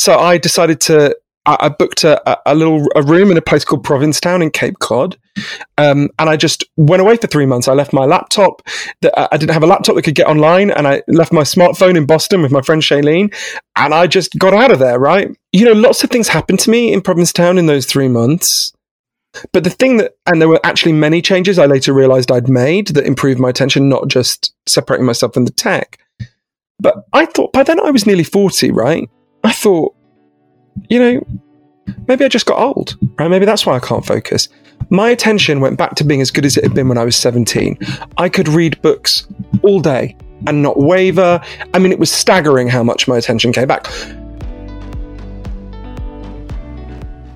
So I decided to I, booked a, a, little a room in a place called Provincetown in Cape Cod, um, and I just went away for three months. I left my laptop. That I didn't have a laptop that could get online, and I left my smartphone in Boston with my friend Shailene, and I just got out of there. Right, you know, lots of things happened to me in Provincetown in those three months. But the thing that, and there were actually many changes I later realized I'd made that improved my attention, not just separating myself from the tech. But I thought by then I was nearly 40, right? I thought, you know, maybe I just got old, right? Maybe that's why I can't focus. My attention went back to being as good as it had been when I was 17. I could read books all day and not waver. I mean, it was staggering how much my attention came back.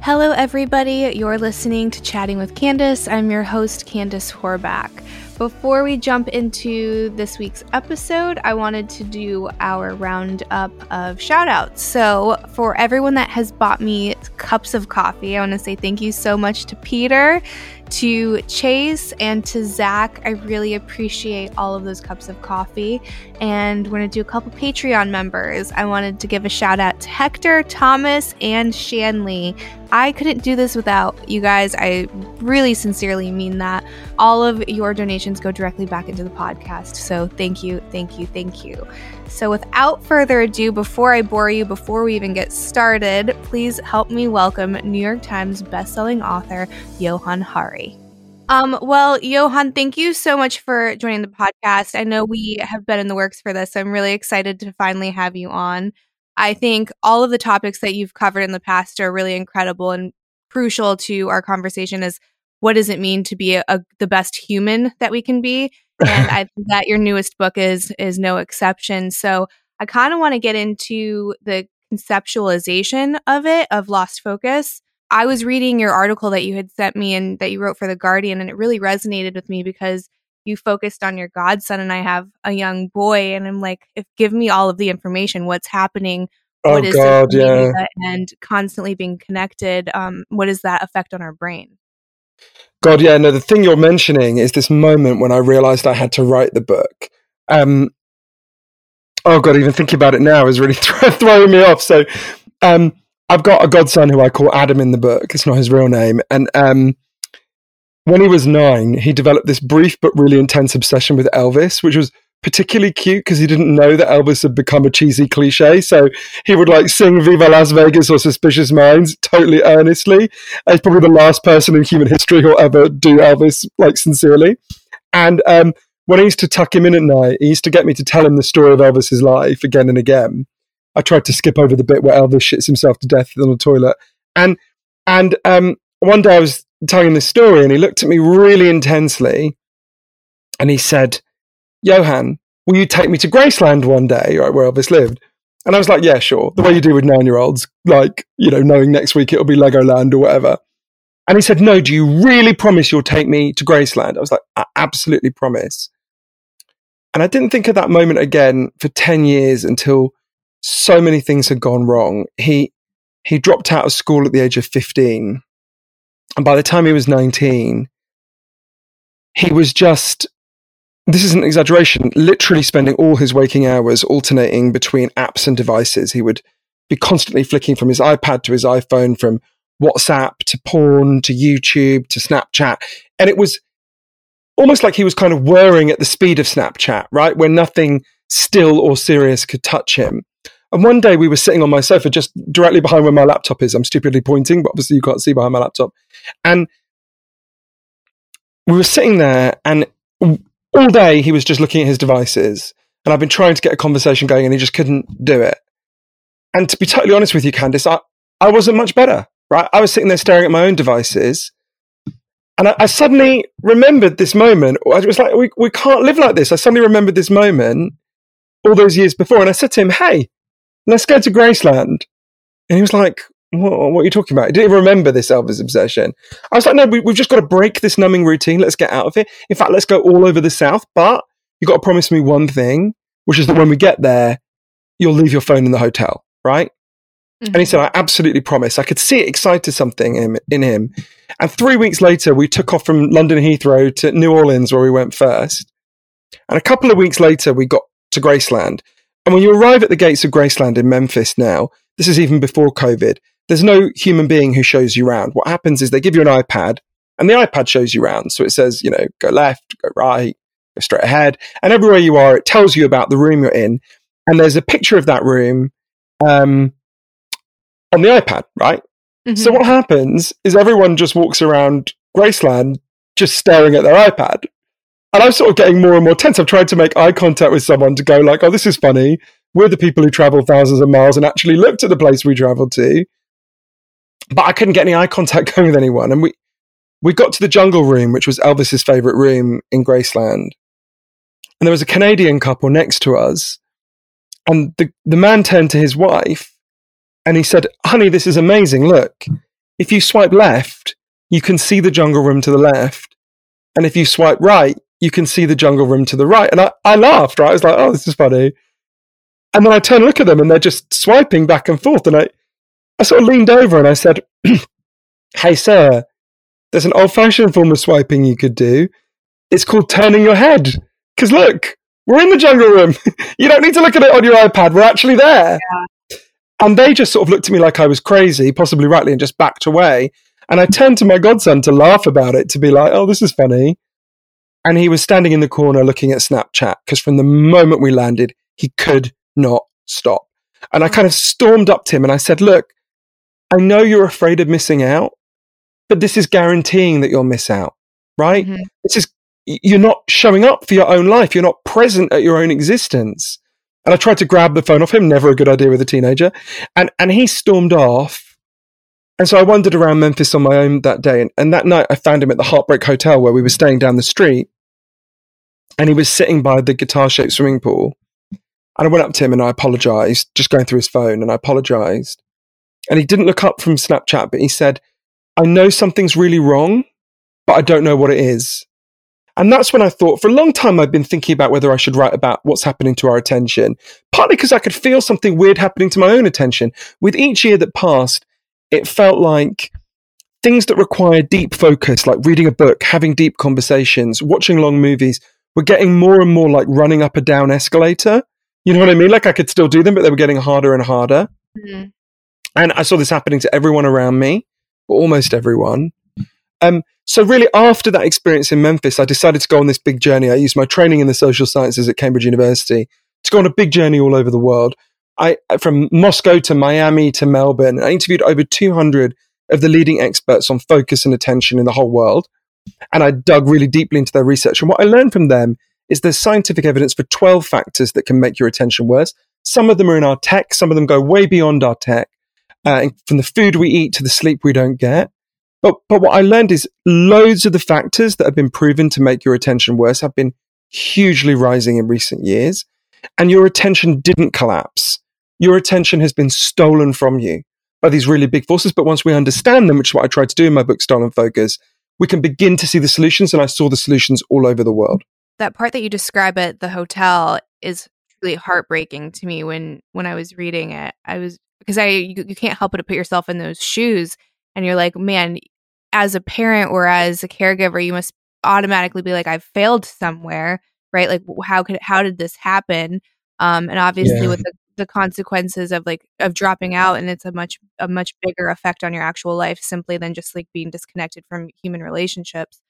Hello, everybody. You're listening to Chatting with Candace. I'm your host, Candace Horback. Before we jump into this week's episode, I wanted to do our roundup of shout outs. So, for everyone that has bought me cups of coffee, I want to say thank you so much to Peter, to Chase, and to Zach. I really appreciate all of those cups of coffee. And we're going to do a couple Patreon members. I wanted to give a shout out to Hector, Thomas, and Shanley. I couldn't do this without you guys. I really sincerely mean that. All of your donations go directly back into the podcast. So thank you, thank you, thank you. So without further ado, before I bore you, before we even get started, please help me welcome New York Times bestselling author Johann Hari. Um, well, Johann, thank you so much for joining the podcast. I know we have been in the works for this. So I'm really excited to finally have you on. I think all of the topics that you've covered in the past are really incredible and crucial to our conversation is what does it mean to be a, a, the best human that we can be and i think that your newest book is is no exception so i kind of want to get into the conceptualization of it of lost focus i was reading your article that you had sent me and that you wrote for the guardian and it really resonated with me because you focused on your godson and I have a young boy and I'm like, if give me all of the information, what's happening, oh, what is God, yeah. and constantly being connected, um, what does that affect on our brain? God, yeah, no, the thing you're mentioning is this moment when I realized I had to write the book. Um, oh God, even thinking about it now is really throwing me off. So, um, I've got a godson who I call Adam in the book. It's not his real name. And, um, when he was nine, he developed this brief but really intense obsession with Elvis, which was particularly cute because he didn't know that Elvis had become a cheesy cliche. So he would like sing Viva Las Vegas or Suspicious Minds totally earnestly. He's probably the last person in human history who'll ever do Elvis like sincerely. And um, when I used to tuck him in at night, he used to get me to tell him the story of Elvis's life again and again. I tried to skip over the bit where Elvis shits himself to death on the toilet. And and um, one day I was telling this story and he looked at me really intensely and he said, Johann, will you take me to Graceland one day, right, where Elvis lived? And I was like, yeah, sure. The way you do with nine year olds, like, you know, knowing next week it'll be Legoland or whatever. And he said, no, do you really promise you'll take me to Graceland? I was like, I absolutely promise. And I didn't think of that moment again for 10 years until so many things had gone wrong. He, he dropped out of school at the age of 15 and by the time he was 19, he was just, this is an exaggeration, literally spending all his waking hours alternating between apps and devices. He would be constantly flicking from his iPad to his iPhone, from WhatsApp to porn to YouTube to Snapchat. And it was almost like he was kind of whirring at the speed of Snapchat, right? Where nothing still or serious could touch him. And one day we were sitting on my sofa just directly behind where my laptop is. I'm stupidly pointing, but obviously you can't see behind my laptop. And we were sitting there, and all day he was just looking at his devices. And I've been trying to get a conversation going, and he just couldn't do it. And to be totally honest with you, Candace, I, I wasn't much better, right? I was sitting there staring at my own devices. And I, I suddenly remembered this moment. I was like, we, we can't live like this. I suddenly remembered this moment all those years before. And I said to him, hey, let's go to Graceland. And he was like, what, what, are you talking about? He didn't even remember this Elvis obsession. I was like, no, we, have just got to break this numbing routine. Let's get out of it. In fact, let's go all over the South. But you've got to promise me one thing, which is that when we get there, you'll leave your phone in the hotel, right? Mm-hmm. And he said, I absolutely promise. I could see it excited something in, in him. And three weeks later, we took off from London Heathrow to New Orleans, where we went first. And a couple of weeks later, we got to Graceland. And when you arrive at the gates of Graceland in Memphis now, this is even before COVID, there's no human being who shows you around. What happens is they give you an iPad and the iPad shows you around. So it says, you know, go left, go right, go straight ahead. And everywhere you are, it tells you about the room you're in. And there's a picture of that room um, on the iPad, right? Mm-hmm. So what happens is everyone just walks around Graceland just staring at their iPad. And I'm sort of getting more and more tense. I've tried to make eye contact with someone to go like, oh, this is funny. We're the people who travel thousands of miles and actually looked at the place we traveled to. But I couldn't get any eye contact going with anyone. And we, we got to the jungle room, which was Elvis's favorite room in Graceland. And there was a Canadian couple next to us. And the, the man turned to his wife and he said, Honey, this is amazing. Look, if you swipe left, you can see the jungle room to the left. And if you swipe right, you can see the jungle room to the right. And I, I laughed, right? I was like, oh, this is funny. And then I turn and look at them and they're just swiping back and forth. And I, I sort of leaned over and I said, Hey, sir, there's an old fashioned form of swiping you could do. It's called turning your head. Because look, we're in the jungle room. you don't need to look at it on your iPad. We're actually there. Yeah. And they just sort of looked at me like I was crazy, possibly rightly, and just backed away. And I turned to my godson to laugh about it, to be like, oh, this is funny. And he was standing in the corner looking at Snapchat because from the moment we landed, he could not stop. And I kind of stormed up to him and I said, look, I know you're afraid of missing out, but this is guaranteeing that you'll miss out, right? Mm-hmm. This is, you're not showing up for your own life. You're not present at your own existence. And I tried to grab the phone off him, never a good idea with a teenager. And, and he stormed off. And so I wandered around Memphis on my own that day. And, and that night I found him at the Heartbreak Hotel where we were staying down the street. And he was sitting by the guitar shaped swimming pool. And I went up to him and I apologized, just going through his phone, and I apologized. And he didn't look up from Snapchat, but he said, I know something's really wrong, but I don't know what it is. And that's when I thought, for a long time, I've been thinking about whether I should write about what's happening to our attention, partly because I could feel something weird happening to my own attention. With each year that passed, it felt like things that require deep focus, like reading a book, having deep conversations, watching long movies, were getting more and more like running up a down escalator. You know what I mean? Like I could still do them, but they were getting harder and harder. Mm-hmm. And I saw this happening to everyone around me, almost everyone. Um, so really, after that experience in Memphis, I decided to go on this big journey. I used my training in the social sciences at Cambridge University to go on a big journey all over the world. I from Moscow to Miami to Melbourne. I interviewed over 200 of the leading experts on focus and attention in the whole world, and I dug really deeply into their research. And what I learned from them is there's scientific evidence for 12 factors that can make your attention worse. Some of them are in our tech. Some of them go way beyond our tech, uh, from the food we eat to the sleep we don't get. But, but what I learned is loads of the factors that have been proven to make your attention worse have been hugely rising in recent years. And your attention didn't collapse. Your attention has been stolen from you by these really big forces. But once we understand them, which is what I tried to do in my book, Stolen Focus, we can begin to see the solutions. And I saw the solutions all over the world. That part that you describe at the hotel is really heartbreaking to me when when I was reading it. I was because I you, you can't help but to put yourself in those shoes and you're like, man, as a parent or as a caregiver, you must automatically be like, I've failed somewhere, right? Like, how could how did this happen? Um, and obviously, yeah. with the, the consequences of like of dropping out, and it's a much a much bigger effect on your actual life simply than just like being disconnected from human relationships.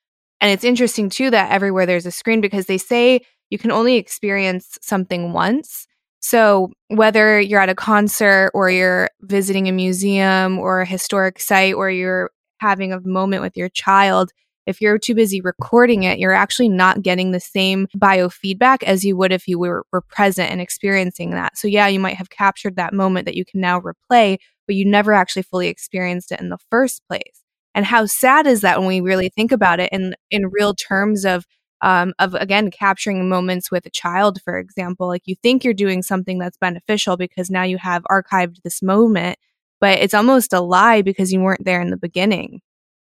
And it's interesting too that everywhere there's a screen because they say you can only experience something once. So, whether you're at a concert or you're visiting a museum or a historic site or you're having a moment with your child, if you're too busy recording it, you're actually not getting the same biofeedback as you would if you were, were present and experiencing that. So, yeah, you might have captured that moment that you can now replay, but you never actually fully experienced it in the first place. And how sad is that when we really think about it in, in real terms of um, of again capturing moments with a child, for example. Like you think you're doing something that's beneficial because now you have archived this moment, but it's almost a lie because you weren't there in the beginning.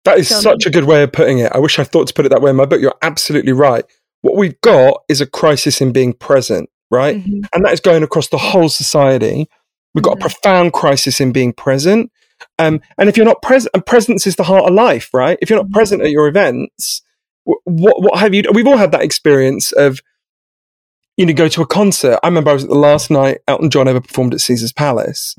That is so, such a good way of putting it. I wish I thought to put it that way in my book. You're absolutely right. What we've got is a crisis in being present, right? Mm-hmm. And that is going across the whole society. We've got mm-hmm. a profound crisis in being present. Um, and if you're not present, and presence is the heart of life, right? If you're not mm-hmm. present at your events, what what have you? We've all had that experience of you know go to a concert. I remember I was at the last night Elton John ever performed at Caesar's Palace,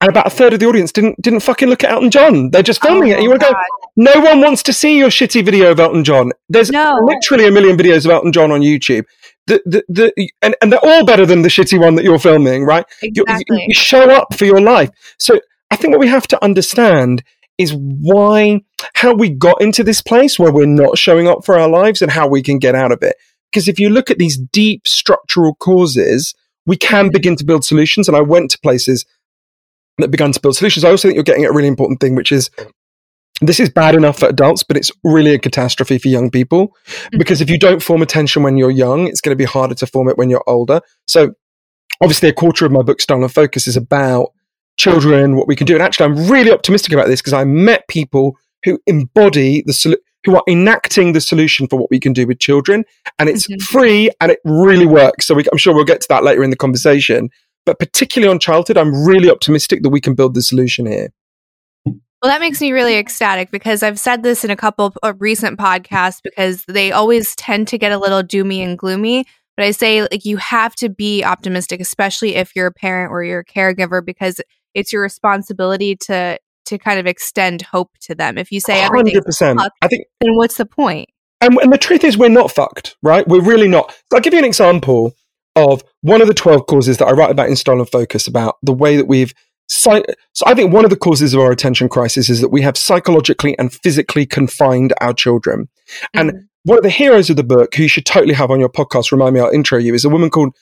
and about a third of the audience didn't didn't fucking look at Elton John. They're just filming Oh, it. You want to go, no one wants to see your shitty video of Elton John. There's No. literally a million videos of Elton John on YouTube. The, the, the, and, and they're all better than the shitty one that you're filming, right? You- you- Exactly. you show up for your life. So I think what we have to understand is why, how we got into this place where we're not showing up for our lives and how we can get out of it. Because if you look at these deep structural causes, we can begin to build solutions. And I went to places that began to build solutions. I also think you're getting at a really important thing, which is this is bad enough for adults, but it's really a catastrophe for young people. Mm-hmm. Because if you don't form attention when you're young, it's going to be harder to form it when you're older. So obviously a quarter of my book, Stolen Focus, is about children, what we can do. And actually, I'm really optimistic about this because I met people who embody the solution. Who are enacting the solution for what we can do with children, and it's Mhm. free and it really works. So we, I'm sure we'll get to that later in the conversation. But particularly on childhood, I'm really optimistic that we can build the solution here. Well, that makes me really ecstatic because I've said this in a couple of recent podcasts because they always tend to get a little doomy and gloomy. But I say, like, you have to be optimistic, especially if you're a parent or you're a caregiver, because it's your responsibility to to kind of extend hope to them. If you say Hundred percent. I think then what's the point? And, and the truth is, we're not fucked, right? We're really not. So I'll give you an example of one of the 12 causes that I write about in Stolen Focus about the way that we've. Psy- so I think one of the causes of our attention crisis is that we have psychologically and physically confined our children. And Mhm. one of the heroes of the book, who you should totally have on your podcast, remind me, I'll intro you, is a woman called,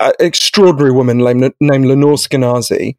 uh, an extraordinary woman named, named Lenore Skenazy,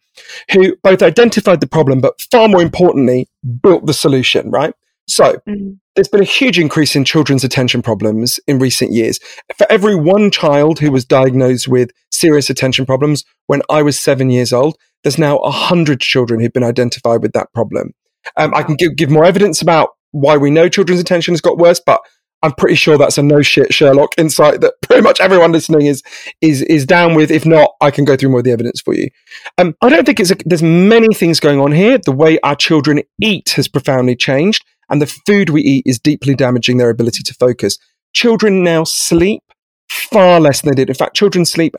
who both identified the problem, but far more importantly, built the solution, right? So Mhm. there's been a huge increase in children's attention problems in recent years. For every one child who was diagnosed with serious attention problems when I was seven years old, there's now a hundred children who've been identified with that problem. Um, I can give, give more evidence about why we know children's attention has got worse, but I'm pretty sure that's a no shit Sherlock insight that pretty much everyone listening is is is down with. If not, I can go through more of the evidence for you. Um, I don't think it's a, there's many things going on here. The way our children eat has profoundly changed, and the food we eat is deeply damaging their ability to focus. Children now sleep far less than they did. In fact, children sleep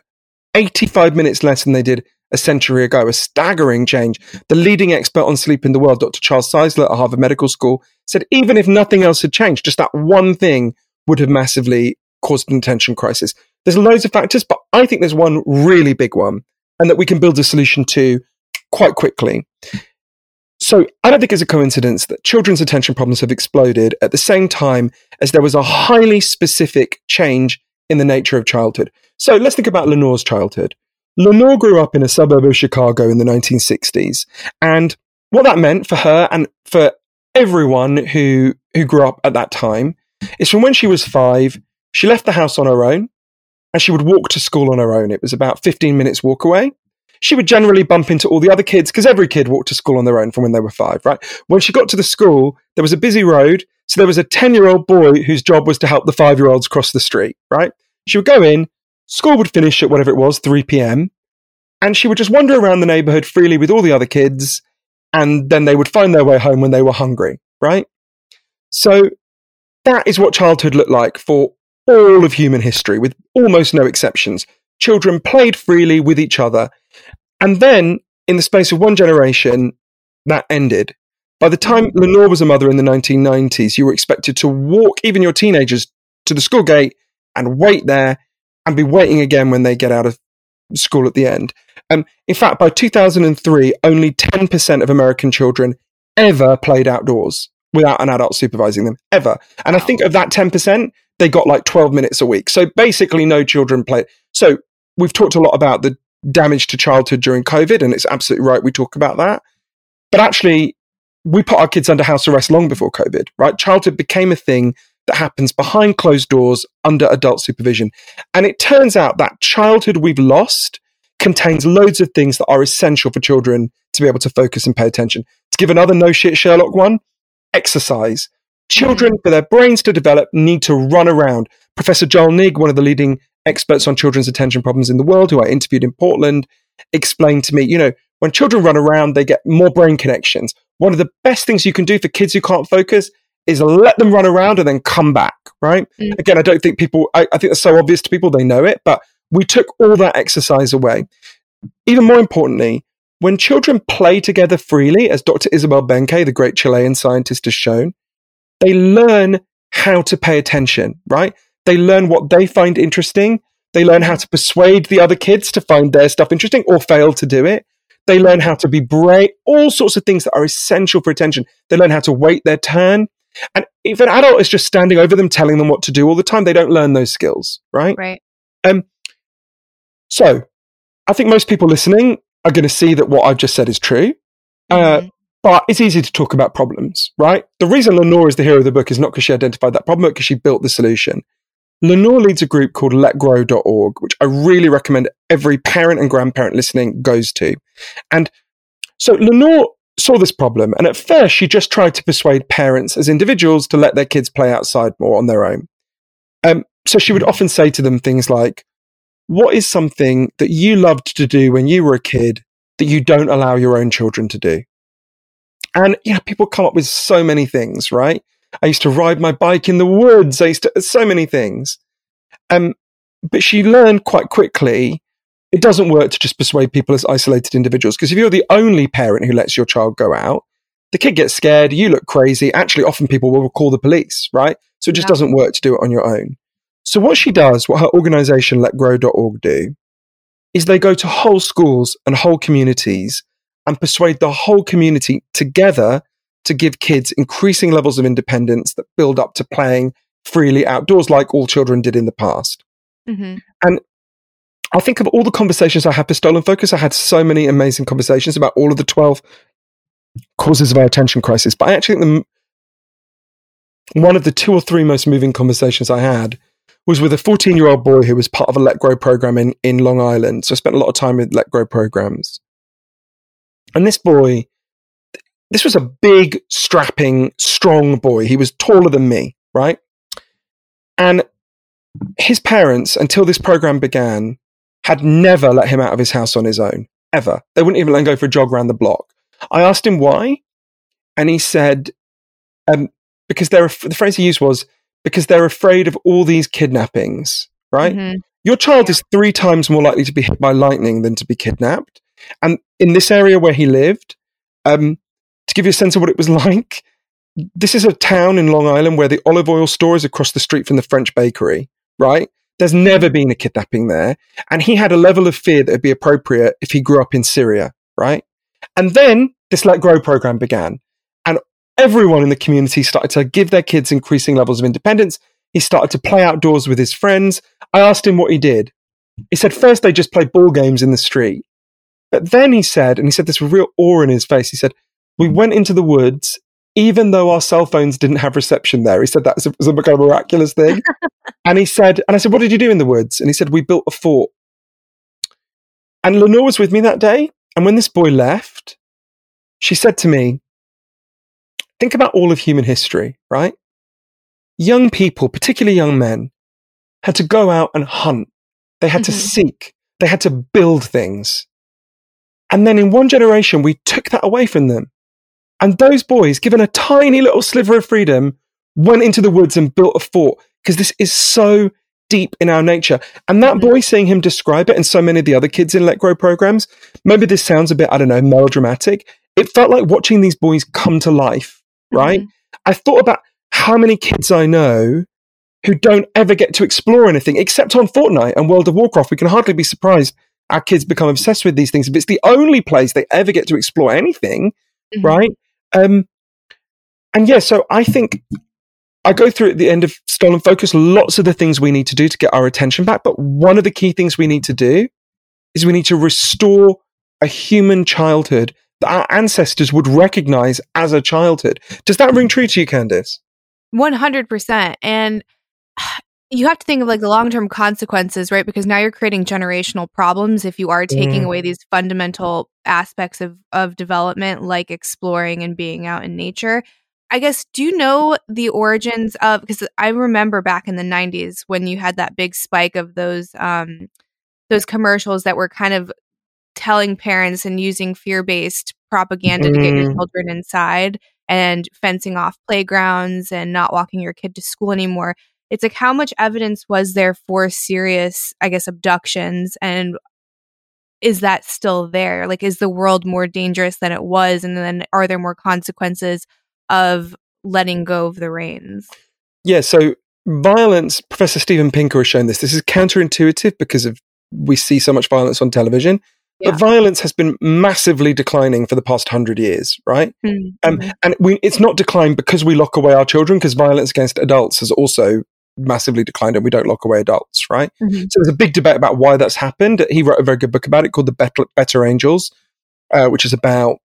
85 minutes less than they did a century ago, a staggering change. The leading expert on sleep in the world, Dr. Charles Czeisler at Harvard Medical School, said even if nothing else had changed, just that one thing would have massively caused an attention crisis. There's loads of factors, but I think there's one really big one, and that we can build a solution to quite quickly. So I don't think it's a coincidence that children's attention problems have exploded at the same time as there was a highly specific change in the nature of childhood. So let's think about Lenore's childhood. Lenore grew up in a suburb of Chicago in the 1960s. And what that meant for her and for everyone who, who grew up at that time is from when she was five, she left the house on her own and she would walk to school on her own. It was about 15 minutes walk away. She would generally bump into all the other kids because every kid walked to school on their own from when they were five, right? When she got to the school, there was a busy road. So there was a 10 year old boy whose job was to help the five year olds cross the street, right? She would go in, school would finish at whatever it was, 3 p.m., and she would just wander around the neighborhood freely with all the other kids, and then they would find their way home when they were hungry, right? So that is what childhood looked like for all of human history, with almost no exceptions. Children played freely with each other. And then, in the space of one generation, that ended. By the time Lenore was a mother in the 1990s, you were expected to walk even your teenagers to the school gate and wait there and be waiting again when they get out of school at the end. Um, in fact, by 2003, only 10% of American children ever played outdoors without an adult supervising them, ever. And I think of that 10%, they got like 12 minutes a week. So basically, no children play. So we've talked a lot about the damage to childhood during COVID, and it's absolutely right we talk about that. But actually, we put our kids under house arrest long before COVID, right? Childhood became a thing that happens behind closed doors under adult supervision. And it turns out that childhood we've lost contains loads of things that are essential for children to be able to focus and pay attention. To give another no shit Sherlock one, exercise. Children, for their brains to develop, need to run around. Professor Joel Nigg, one of the leading experts on children's attention problems in the world, who I interviewed in Portland, explained to me, you know, when children run around, they get more brain connections. One of the best things you can do for kids who can't focus is let them run around and then come back, right? Mm. Again, I don't think people, I, I think it's so obvious to people, they know it, but we took all that exercise away. Even more importantly, when children play together freely, as Dr. Isabel Behncke, the great Chilean scientist, has shown, they learn how to pay attention, right? They learn what they find interesting. They learn how to persuade the other kids to find their stuff interesting or fail to do it. They learn how to be brave, all sorts of things that are essential for attention. They learn how to wait their turn. And if an adult is just standing over them, telling them what to do all the time, they don't learn those skills, right? Right. Um, so I think most people listening are going to see that what I've just said is true. Uh, Mhm. but it's easy to talk about problems, right? The reason Lenore is the hero of the book is not because she identified that problem, but because she built the solution. Lenore leads a group called letgrow.org, which I really recommend every parent and grandparent listening goes to. And so Lenore saw this problem, and at first she just tried to persuade parents as individuals to let their kids play outside more on their own. Um, so she would often say to them things like, What is something that you loved to do when you were a kid that you don't allow your own children to do? And yeah, people come up with so many things, right? I used to ride my bike in the woods. I used to so many things. Um, but she learned quite quickly it doesn't work to just persuade people as isolated individuals. Because if you're the only parent who lets your child go out, the kid gets scared, you look crazy. Actually, often people will call the police, right? So it just Yeah. doesn't work to do it on your own. So what she does, what her organization letgrow.org do, is they go to whole schools and whole communities and persuade the whole community together to give kids increasing levels of independence that build up to playing freely outdoors like all children did in the past. hmm I think of all the conversations I had for Stolen Focus, I had so many amazing conversations about all of the 12 causes of our attention crisis. But I actually think the, one of the two or three most moving conversations I had was with a 14 year old boy who was part of a Let Grow program in, in Long Island. So I spent a lot of time with Let Grow programs. And this boy, this was a big, strapping, strong boy. He was taller than me, right? And his parents, until this program began, had never let him out of his house on his own, ever. They wouldn't even let him go for a jog around the block. I asked him why, and he said, um, because there are." the phrase he used was, because they're afraid of all these kidnappings, right? Mhm. Your child is three times more likely to be hit by lightning than to be kidnapped. And in this area where he lived, um, to give you a sense of what it was like, this is a town in Long Island where the olive oil store is across the street from the French bakery, right? There's never been a kidnapping there. And he had a level of fear that would be appropriate if he grew up in Syria, right? And then this Let Grow program began. Everyone in the community started to give their kids increasing levels of independence. He started to play outdoors with his friends. I asked him what he did. He said first they just played ball games in the street. But then he said, and he said this with real awe in his face, he said, We went into the woods even though our cell phones didn't have reception there. He said that was a, was a kind of miraculous thing. and he said, and I said, What did you do in the woods? And he said, We built a fort. And Lenore was with me that day. And when this boy left, she said to me, Think about all of human history, right? Young people, particularly young men, had to go out and hunt. They had to Mhm. seek. They had to build things. And then in one generation, we took that away from them. And those boys, given a tiny little sliver of freedom, went into the woods and built a fort because this is so deep in our nature. And that Mhm. boy, seeing him describe it and so many of the other kids in Let Grow programs, maybe this sounds a bit, I don't know, melodramatic. It felt like watching these boys come to life, right? Mhm. I thought about how many kids I know who don't ever get to explore anything except on Fortnite and World of Warcraft. We can hardly be surprised our kids become obsessed with these things. If it's the only place they ever get to explore anything, Mhm. right? Um, and yeah, so I think I go through at the end of Stolen Focus lots of the things we need to do to get our attention back. But one of the key things we need to do is we need to restore a human childhood our ancestors would recognize as a childhood. Does that ring true to you, Candace? 100%. And you have to think of like the long term consequences, right? Because now you're creating generational problems if you are taking Mm. away these fundamental aspects of, of development, like exploring and being out in nature. I guess, do you know the origins of? Because I remember back in the 90s when you had that big spike of those, um, those commercials that were kind of telling parents and using fear based propaganda to get your Mm. children inside and fencing off playgrounds and not walking your kid to school anymore. It's like how much evidence was there for serious, I guess, abductions and is that still there? Like, is the world more dangerous than it was? And then are there more consequences of letting go of the reins? Yeah. So violence, Professor Steven Pinker has shown this. This is counterintuitive because of we see so much violence on television. Yeah. But violence has been massively declining for the past hundred years, right? Mm-hmm. Um, and we, it's not declined because we lock away our children, because violence against adults has also massively declined and we don't lock away adults, right? Mm-hmm. So there's a big debate about why that's happened. He wrote a very good book about it called The Better, Better Angels, uh, which is about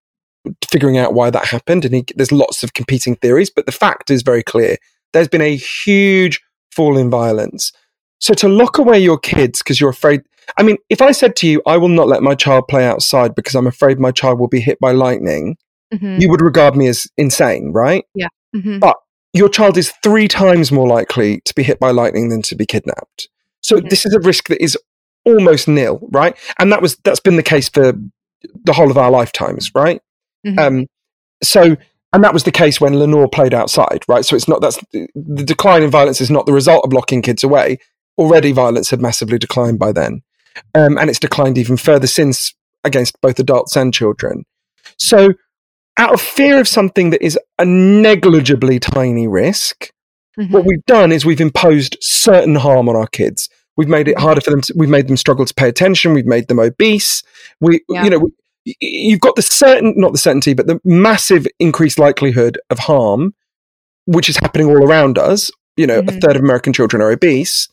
figuring out why that happened. And he, there's lots of competing theories, but the fact is very clear. There's been a huge fall in violence. So to lock away your kids because you're afraid, I mean, if I said to you, I will not let my child play outside because I'm afraid my child will be hit by lightning, mm-hmm. you would regard me as insane, right? Yeah. Mm-hmm. But your child is three times more likely to be hit by lightning than to be kidnapped. So mm-hmm. this is a risk that is almost nil, right? And that was that's been the case for the whole of our lifetimes, right? Mm-hmm. Um, so and that was the case when Lenore played outside, right? So it's not that's the decline in violence is not the result of locking kids away. Already, violence had massively declined by then, um, and it's declined even further since against both adults and children. So out of fear of something that is a negligibly tiny risk, mm-hmm. what we've done is we've imposed certain harm on our kids. We've made it harder for them. To, we've made them struggle to pay attention. We've made them obese. We, yeah. you know, you've got the certain, not the certainty, but the massive increased likelihood of harm, which is happening all around us. You know, mm-hmm. a third of American children are obese.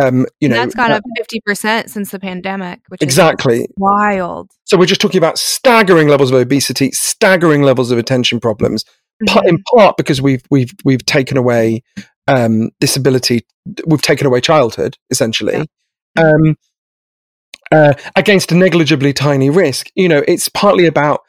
Um, you know, that's gone uh, up fifty percent since the pandemic, which exactly wild. So we're just talking about staggering levels of obesity, staggering levels of attention problems, mm-hmm. in part because we've we've we've taken away um, disability, we've taken away childhood essentially. Yeah. Um, uh, against a negligibly tiny risk, you know, it's partly about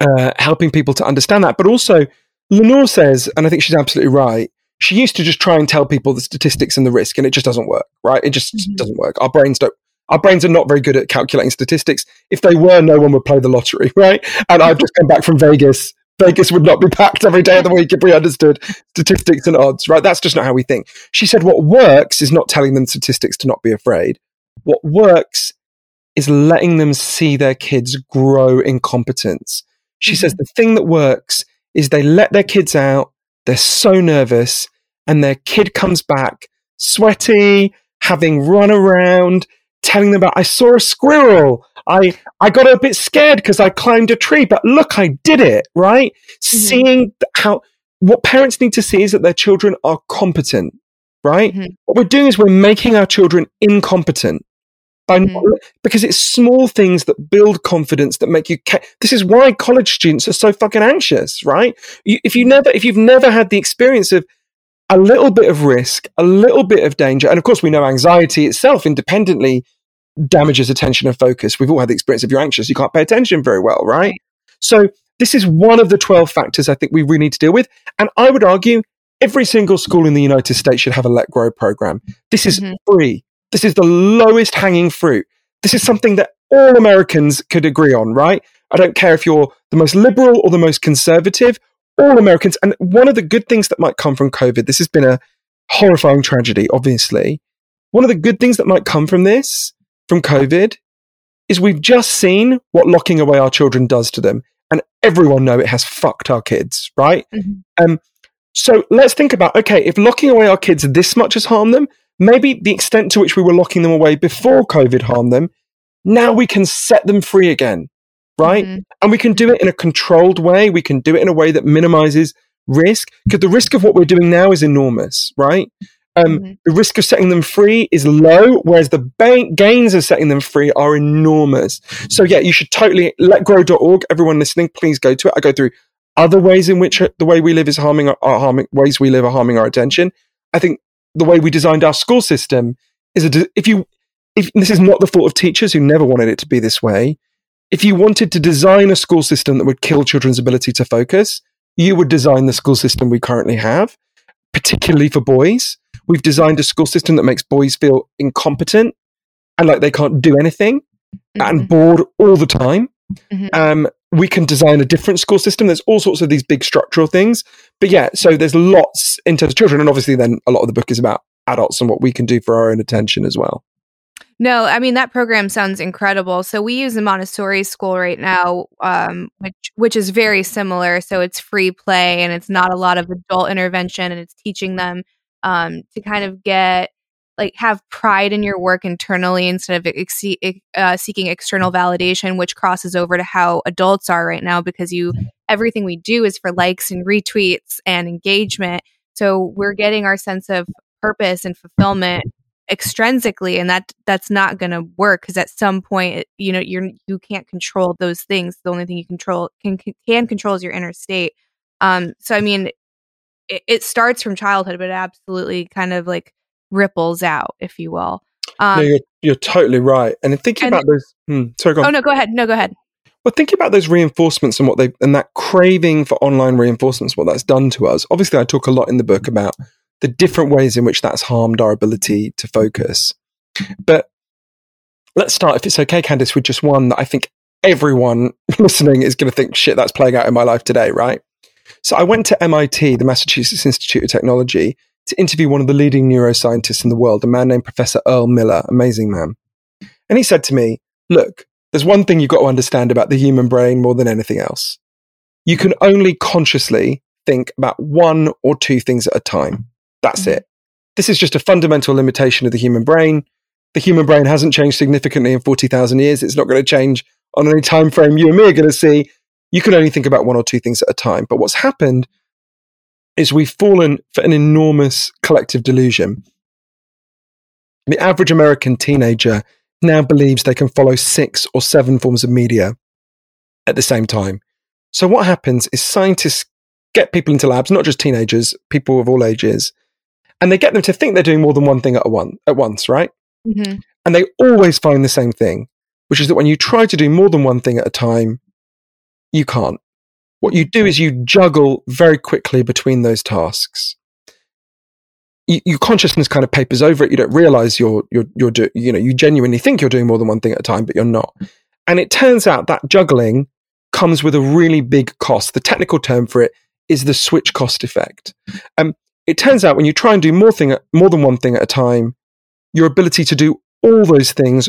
uh, helping people to understand that, but also Lenore says, and I think she's absolutely right she used to just try and tell people the statistics and the risk, and it just doesn't work, right? It just mm-hmm. doesn't work. Our brains don't. Our brains are not very good at calculating statistics. If they were, no one would play the lottery, right? And I've just come back from Vegas. Vegas would not be packed every day of the week if we understood statistics and odds, right? That's just not how we think. She said what works is not telling them statistics to not be afraid. What works is letting them see their kids grow in competence. She mm-hmm. says the thing that works is they let their kids out they're so nervous and their kid comes back sweaty, having run around, telling them about, I saw a squirrel. I, I got a bit scared because I climbed a tree, but look, I did it, right? Mm-hmm. Seeing how, what parents need to see is that their children are competent, right? Mm-hmm. What we're doing is we're making our children incompetent by mm. because it's small things that build confidence that make you ca- this is why college students are so fucking anxious right you, if you never if you've never had the experience of a little bit of risk a little bit of danger and of course we know anxiety itself independently damages attention and focus we've all had the experience if you're anxious you can't pay attention very well right so this is one of the 12 factors i think we really need to deal with and i would argue every single school in the united states should have a let grow program this is mm-hmm. free this is the lowest hanging fruit. This is something that all Americans could agree on, right? I don't care if you're the most liberal or the most conservative, all Americans. And one of the good things that might come from COVID, this has been a horrifying tragedy, obviously. One of the good things that might come from this, from COVID, is we've just seen what locking away our children does to them. And everyone know it has fucked our kids, right? Mm-hmm. Um, so let's think about okay, if locking away our kids this much has harmed them, maybe the extent to which we were locking them away before COVID harmed them, now we can set them free again, right? Mm-hmm. And we can do it in a controlled way. We can do it in a way that minimizes risk because the risk of what we're doing now is enormous, right? Um, mm-hmm. The risk of setting them free is low, whereas the ba- gains of setting them free are enormous. So yeah, you should totally letgrow.org. Everyone listening, please go to it. I go through other ways in which the way we live is harming our, our harming ways we live are harming our attention. I think the way we designed our school system is a, if you if this is not the fault of teachers who never wanted it to be this way if you wanted to design a school system that would kill children's ability to focus you would design the school system we currently have particularly for boys we've designed a school system that makes boys feel incompetent and like they can't do anything mm-hmm. and bored all the time mm-hmm. um, we can design a different school system. There's all sorts of these big structural things. But yeah, so there's lots in terms of children. And obviously, then a lot of the book is about adults and what we can do for our own attention as well. No, I mean that program sounds incredible. So we use a Montessori school right now, um, which which is very similar. So it's free play and it's not a lot of adult intervention, and it's teaching them um, to kind of get like have pride in your work internally instead of ex- uh, seeking external validation, which crosses over to how adults are right now because you everything we do is for likes and retweets and engagement. So we're getting our sense of purpose and fulfillment extrinsically and that that's not going to work because at some point you know you're you can't control those things. The only thing you control can can control is your inner state. Um so i mean it, it starts from childhood but it absolutely kind of like ripples out if you will. Um, no, you're, you're totally right and thinking and, about those hmm, sorry oh no go ahead no go ahead. Well, thinking about those reinforcements and what they and that craving for online reinforcements, what that's done to us. Obviously, I talk a lot in the book about the different ways in which that's harmed our ability to focus. But let's start, if it's okay, Candace, with just one that I think everyone listening is going to think, shit, that's playing out in my life today, right? So I went to MIT, the Massachusetts Institute of Technology, to interview one of the leading neuroscientists in the world, a man named Professor Earl Miller, amazing man. And he said to me, look, there's one thing you've got to understand about the human brain more than anything else. You can only consciously think about one or two things at a time. That's mm-hmm. it. This is just a fundamental limitation of the human brain. The human brain hasn't changed significantly in 40,000 years. It's not going to change on any time frame you and me are going to see. You can only think about one or two things at a time. But what's happened is we've fallen for an enormous collective delusion. The average American teenager now believes they can follow six or seven forms of media at the same time. So what happens is scientists get people into labs, not just teenagers, people of all ages, and they get them to think they're doing more than one thing at one at once, right? Mm-hmm. And they always find the same thing, which is that when you try to do more than one thing at a time, you can't. What you do is you juggle very quickly between those tasks. You, your consciousness kind of papers over it. You don't realize you're you're you're do, you know you genuinely think you're doing more than one thing at a time, but you're not. And it turns out that juggling comes with a really big cost. The technical term for it is the switch cost effect. Um, it turns out when you try and do more thing more than one thing at a time, your ability to do all those things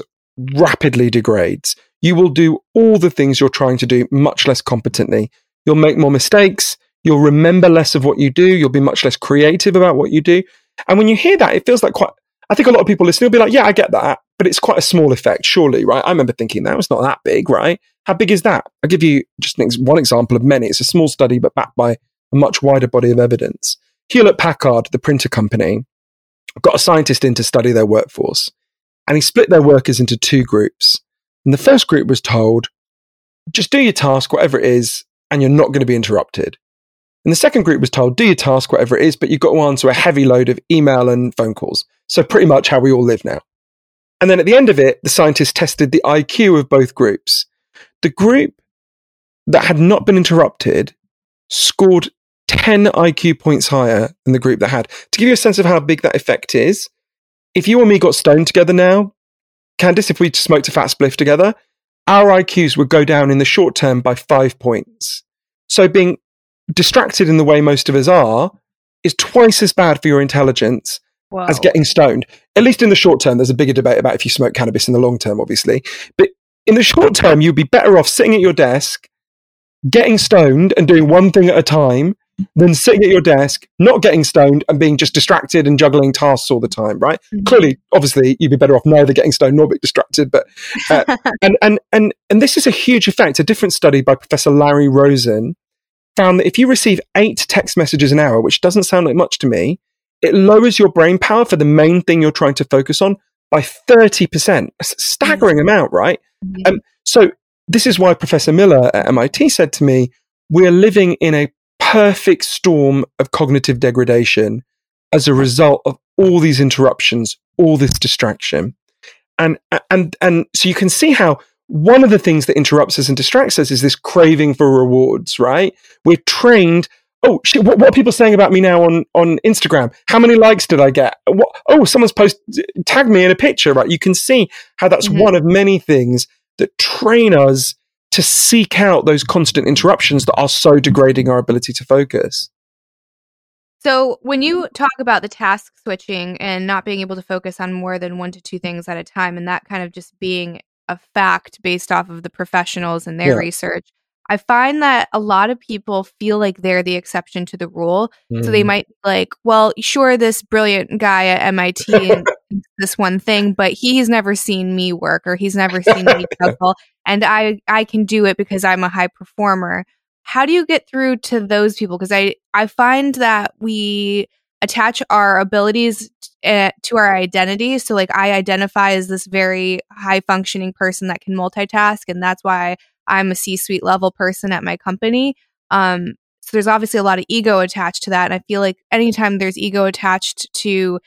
rapidly degrades. You will do all the things you're trying to do much less competently. You'll make more mistakes. You'll remember less of what you do. You'll be much less creative about what you do. And when you hear that, it feels like quite, I think a lot of people listening will be like, yeah, I get that, but it's quite a small effect, surely, right? I remember thinking that was not that big, right? How big is that? I'll give you just one example of many. It's a small study, but backed by a much wider body of evidence. Hewlett Packard, the printer company, got a scientist in to study their workforce. And he split their workers into two groups. And the first group was told, just do your task, whatever it is, and you're not going to be interrupted. And the second group was told, do your task, whatever it is, but you've got to answer a heavy load of email and phone calls. So pretty much how we all live now. And then at the end of it, the scientists tested the IQ of both groups. The group that had not been interrupted scored 10 IQ points higher than the group that had. To give you a sense of how big that effect is, if you and me got stoned together now, Candace, if we smoked a fat spliff together, our IQs would go down in the short term by five points. So being distracted in the way most of us are is twice as bad for your intelligence wow. as getting stoned. At least in the short term, there's a bigger debate about if you smoke cannabis in the long term, obviously. But in the short term, you'd be better off sitting at your desk, getting stoned and doing one thing at a time than sitting at your desk, not getting stoned and being just distracted and juggling tasks all the time, right? Mm-hmm. Clearly, obviously, you'd be better off neither getting stoned nor being distracted. But uh, and and and and this is a huge effect. A different study by Professor Larry Rosen found that if you receive eight text messages an hour, which doesn't sound like much to me, it lowers your brain power for the main thing you're trying to focus on by 30%. a staggering mm-hmm. amount, right? Mm-hmm. Um, so this is why Professor Miller at MIT said to me, we're living in a perfect storm of cognitive degradation as a result of all these interruptions, all this distraction. And, and, and so you can see how one of the things that interrupts us and distracts us is this craving for rewards, right? We're trained. Oh, shit, what, what, are people saying about me now on, on Instagram? How many likes did I get? What, oh, someone's post tagged me in a picture, right? You can see how that's mm-hmm. one of many things that train us to seek out those constant interruptions that are so degrading our ability to focus. So, when you talk about the task switching and not being able to focus on more than one to two things at a time, and that kind of just being a fact based off of the professionals and their Yeah. research, I find that a lot of people feel like they're the exception to the rule. So they Mm. might be like, well, sure, this brilliant guy at MIT and this one thing, but he's never seen me work or he's never seen me juggle, and I I can do it because I'm a high performer. How do you get through to those people? Because I I find that we attach our abilities uh, to our identity. So like I identify as this very high functioning person that can multitask, and that's why I'm a C suite level person at my company. Um, so there's obviously a lot of ego attached to that. And I feel like anytime there's ego attached to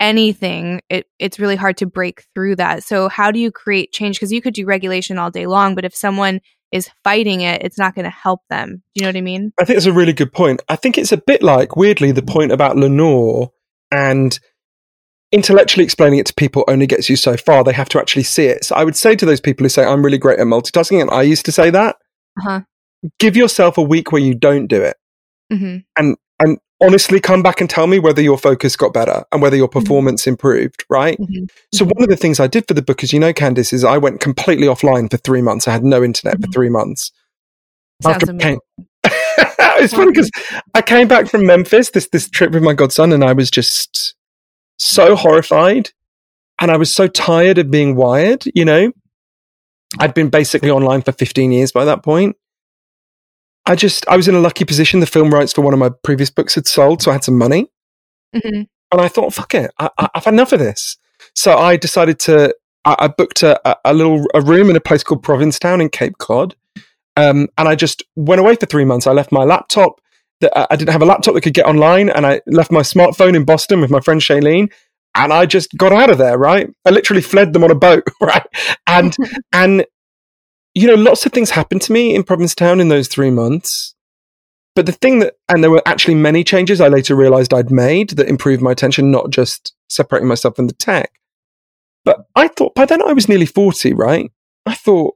anything, it, it's really hard to break through that. So how do you create change? Because you could do regulation all day long, but if someone is fighting it, it's not going to help them. Do you know what I mean? I think it's a really good point. I think it's a bit like, weirdly, the point about Lenore and intellectually explaining it to people only gets you so far. They have to actually see it. So I would say to those people who say, I'm really great at multitasking, and I used to say that, Uh-huh. give yourself a week where you don't do it. hmm And and honestly come back and tell me whether your focus got better and whether your performance improved, right? hmm So one of the things I did for the book, as you know, Candace, is I went completely offline for three months. I had no internet for Mhm. three months. Sounds After amazing. it's funny because I came back from Memphis, this this trip with my godson, and I was just so horrified, and I was so tired of being wired. You know, I'd been basically online for 15 years by that point. I just I was in a lucky position. The film rights for one of my previous books had sold, so I had some money, hmm and I thought, "Fuck it, I, I've had enough of this." So I decided to. I, I booked a, a- a little a room in a place called Provincetown in Cape Cod, um, and I just went away for three months. I left my laptop. That I- didn't have a laptop that could get online, and I left my smartphone in Boston with my friend Shailene, and I just got out of there. Right, I literally fled them on a boat. Right, and and you know, lots of things happened to me in Provincetown in those three months. But the thing that, and there were actually many changes I later realized I'd made that improved my attention, not just separating myself from the tech. But I thought by then I was nearly 40, right? I thought,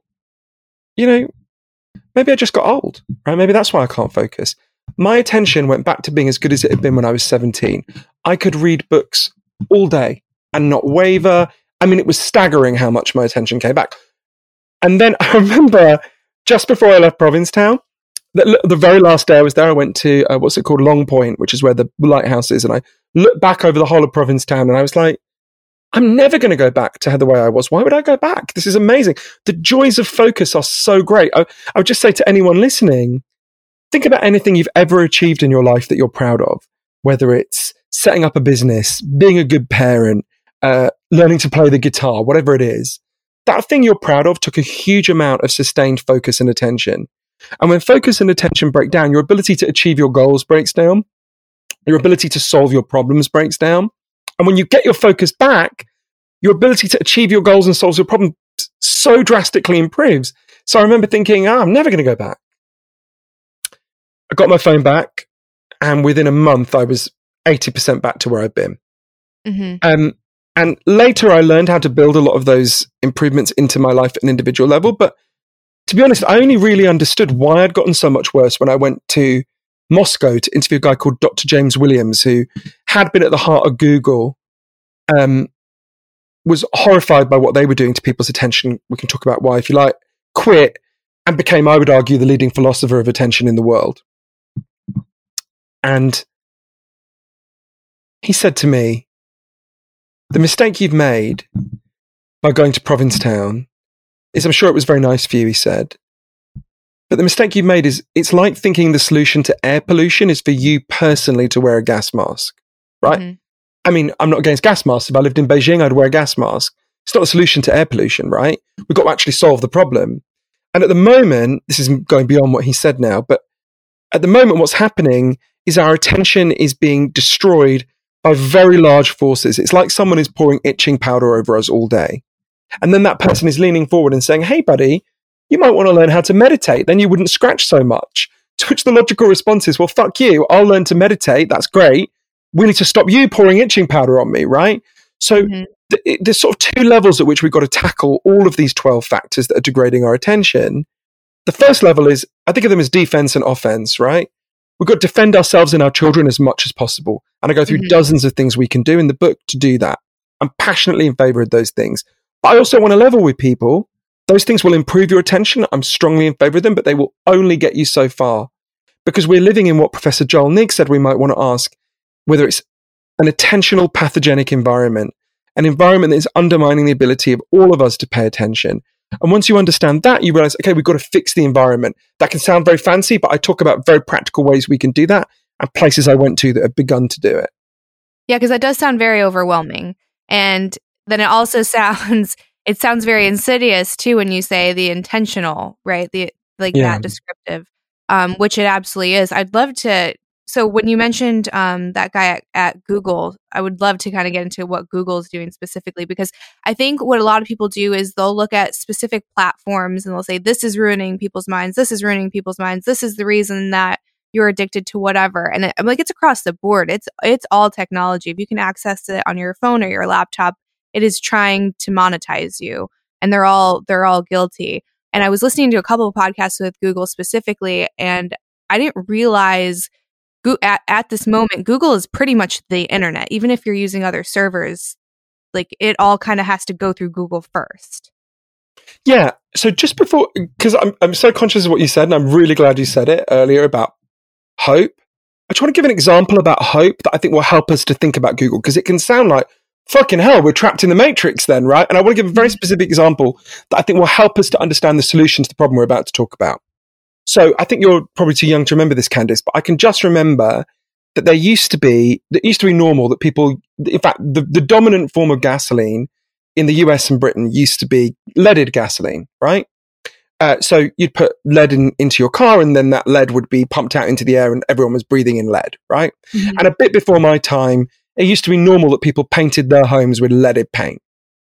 you know, maybe I just got old, right? Maybe that's why I can't focus. My attention went back to being as good as it had been when I was 17. I could read books all day and not waver. I mean, it was staggering how much my attention came back. And then I remember just before I left Provincetown, the, the very last day I was there, I went to uh, what's it called, Long Point, which is where the lighthouse is, and I looked back over the whole of Provincetown, and I was like, I'm never going to go back to the way I was. Why would I go back? This is amazing. The joys of focus are so great. I, I would just say to anyone listening, think about anything you've ever achieved in your life that you're proud of, whether it's setting up a business, being a good parent, uh, learning to play the guitar, whatever it is. That thing you're proud of took a huge amount of sustained focus and attention. And when focus and attention break down, your ability to achieve your goals breaks down. Your ability to solve your problems breaks down. And when you get your focus back, your ability to achieve your goals and solve your problems so drastically improves. So I remember thinking, oh, I'm never going to go back. I got my phone back, and within a month, I was 80% back to where I'd been. hmm Um, and later, I learned how to build a lot of those improvements into my life at an individual level. But to be honest, I only really understood why I'd gotten so much worse when I went to Moscow to interview a guy called Dr. James Williams, who had been at the heart of Google, um, was horrified by what they were doing to people's attention. We can talk about why, if you like, quit and became, I would argue, the leading philosopher of attention in the world. And he said to me, The mistake you've made by going to Provincetown is, I'm sure it was very nice for you, he said. But the mistake you've made is it's like thinking the solution to air pollution is for you personally to wear a gas mask, right? Mhm. I mean, I'm not against gas masks. If I lived in Beijing, I'd wear a gas mask. It's not a solution to air pollution, right? We've got to actually solve the problem. And at the moment, this is going beyond what he said now, but at the moment, what's happening is our attention is being destroyed by very large forces. It's like someone is pouring itching powder over us all day. And then that person is leaning forward and saying, Hey, buddy, you might want to learn how to meditate. Then you wouldn't scratch so much. To which the logical response is, Well, fuck you. I'll learn to meditate. That's great. We need to stop you pouring itching powder on me, right? So Mhm. th- it- there's sort of two levels at which we've got to tackle all of these 12 factors that are degrading our attention. The first level is, I think of them as defense and offense, right? We've got to defend ourselves and our children as much as possible. And I go through mm-hmm. dozens of things we can do in the book to do that. I'm passionately in favor of those things. But I also want to level with people. Those things will improve your attention. I'm strongly in favor of them, but they will only get you so far. Because we're living in what Professor Joel Nigg said we might want to ask whether it's an attentional pathogenic environment, an environment that is undermining the ability of all of us to pay attention. And once you understand that, you realize, okay, we've got to fix the environment. That can sound very fancy, but I talk about very practical ways we can do that and places I went to that have begun to do it. Yeah, because that does sound very overwhelming. And then it also sounds it sounds very insidious too when you say the intentional, right? The like yeah. that descriptive, um, which it absolutely is. I'd love to so when you mentioned um, that guy at, at, Google, I would love to kind of get into what Google is doing specifically because I think what a lot of people do is they'll look at specific platforms and they'll say this is ruining people's minds, this is ruining people's minds, this is the reason that you're addicted to whatever. And I'm like it's across the board. It's it's all technology. If you can access it on your phone or your laptop, it is trying to monetize you, and they're all they're all guilty. And I was listening to a couple of podcasts with Google specifically, and I didn't realize at, at this moment, Google is pretty much the internet. Even if you're using other servers, like it all kind of has to go through Google first. Yeah. So just before, because I'm, I'm so conscious of what you said, and I'm really glad you said it earlier about hope. I just want to give an example about hope that I think will help us to think about Google because it can sound like, fucking hell, we're trapped in the matrix then, right? And I want to give a very mm-hmm. specific example that I think will help us to understand the solution to the problem we're about to talk about. So I think you're probably too young to remember this, Candace, but I can just remember that there used to be, it used to be normal that people, in fact, the, the dominant form of gasoline in the US and Britain used to be leaded gasoline, right? Uh, so you'd put lead in, into your car and then that lead would be pumped out into the air and everyone was breathing in lead, right? Mm-hmm. And a bit before my time, it used to be normal that people painted their homes with leaded paint.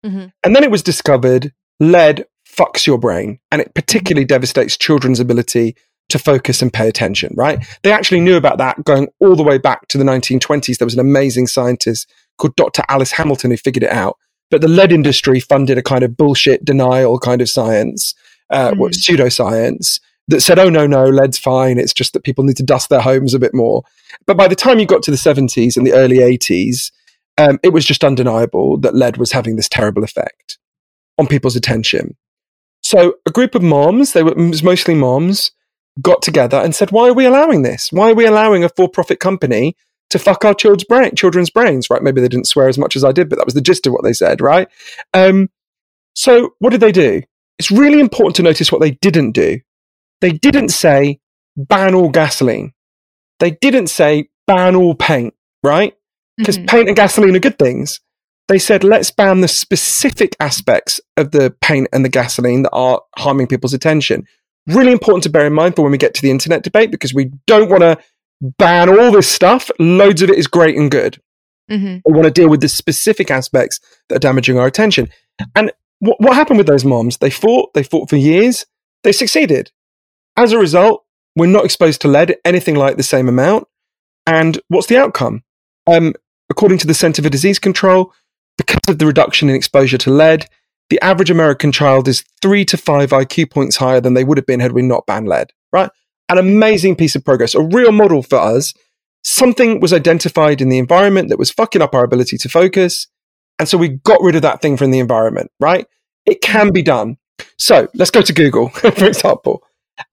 Mm-hmm. And then it was discovered lead fucks your brain and it particularly mm-hmm. devastates children's ability to focus and pay attention, right? They actually knew about that going all the way back to the 1920s. There was an amazing scientist called Dr. Alice Hamilton who figured it out. But the lead industry funded a kind of bullshit denial kind of science, uh, mm. pseudoscience that said, oh, no, no, lead's fine. It's just that people need to dust their homes a bit more. But by the time you got to the 70s and the early 80s, um, it was just undeniable that lead was having this terrible effect on people's attention. So a group of moms, they were mostly moms, got together and said, "Why are we allowing this? Why are we allowing a for-profit company to fuck our children's brain, children's brains?" Right? Maybe they didn't swear as much as I did, but that was the gist of what they said, right? Um, so what did they do? It's really important to notice what they didn't do. They didn't say ban all gasoline. They didn't say ban all paint, right? Because mm-hmm. paint and gasoline are good things they said, let's ban the specific aspects of the paint and the gasoline that are harming people's attention. Really important to bear in mind for when we get to the internet debate because we don't want to ban all this stuff. Loads of it is great and good. Mm-hmm. We want to deal with the specific aspects that are damaging our attention. And what, what happened with those moms? They fought, they fought for years, they succeeded. As a result, we're not exposed to lead anything like the same amount. And what's the outcome? Um, according to the Center for Disease Control, because of the reduction in exposure to lead, the average American child is three to five IQ points higher than they would have been had we not banned lead, right? An amazing piece of progress, a real model for us. Something was identified in the environment that was fucking up our ability to focus. And so we got rid of that thing from the environment, right? It can be done. So let's go to Google, for example.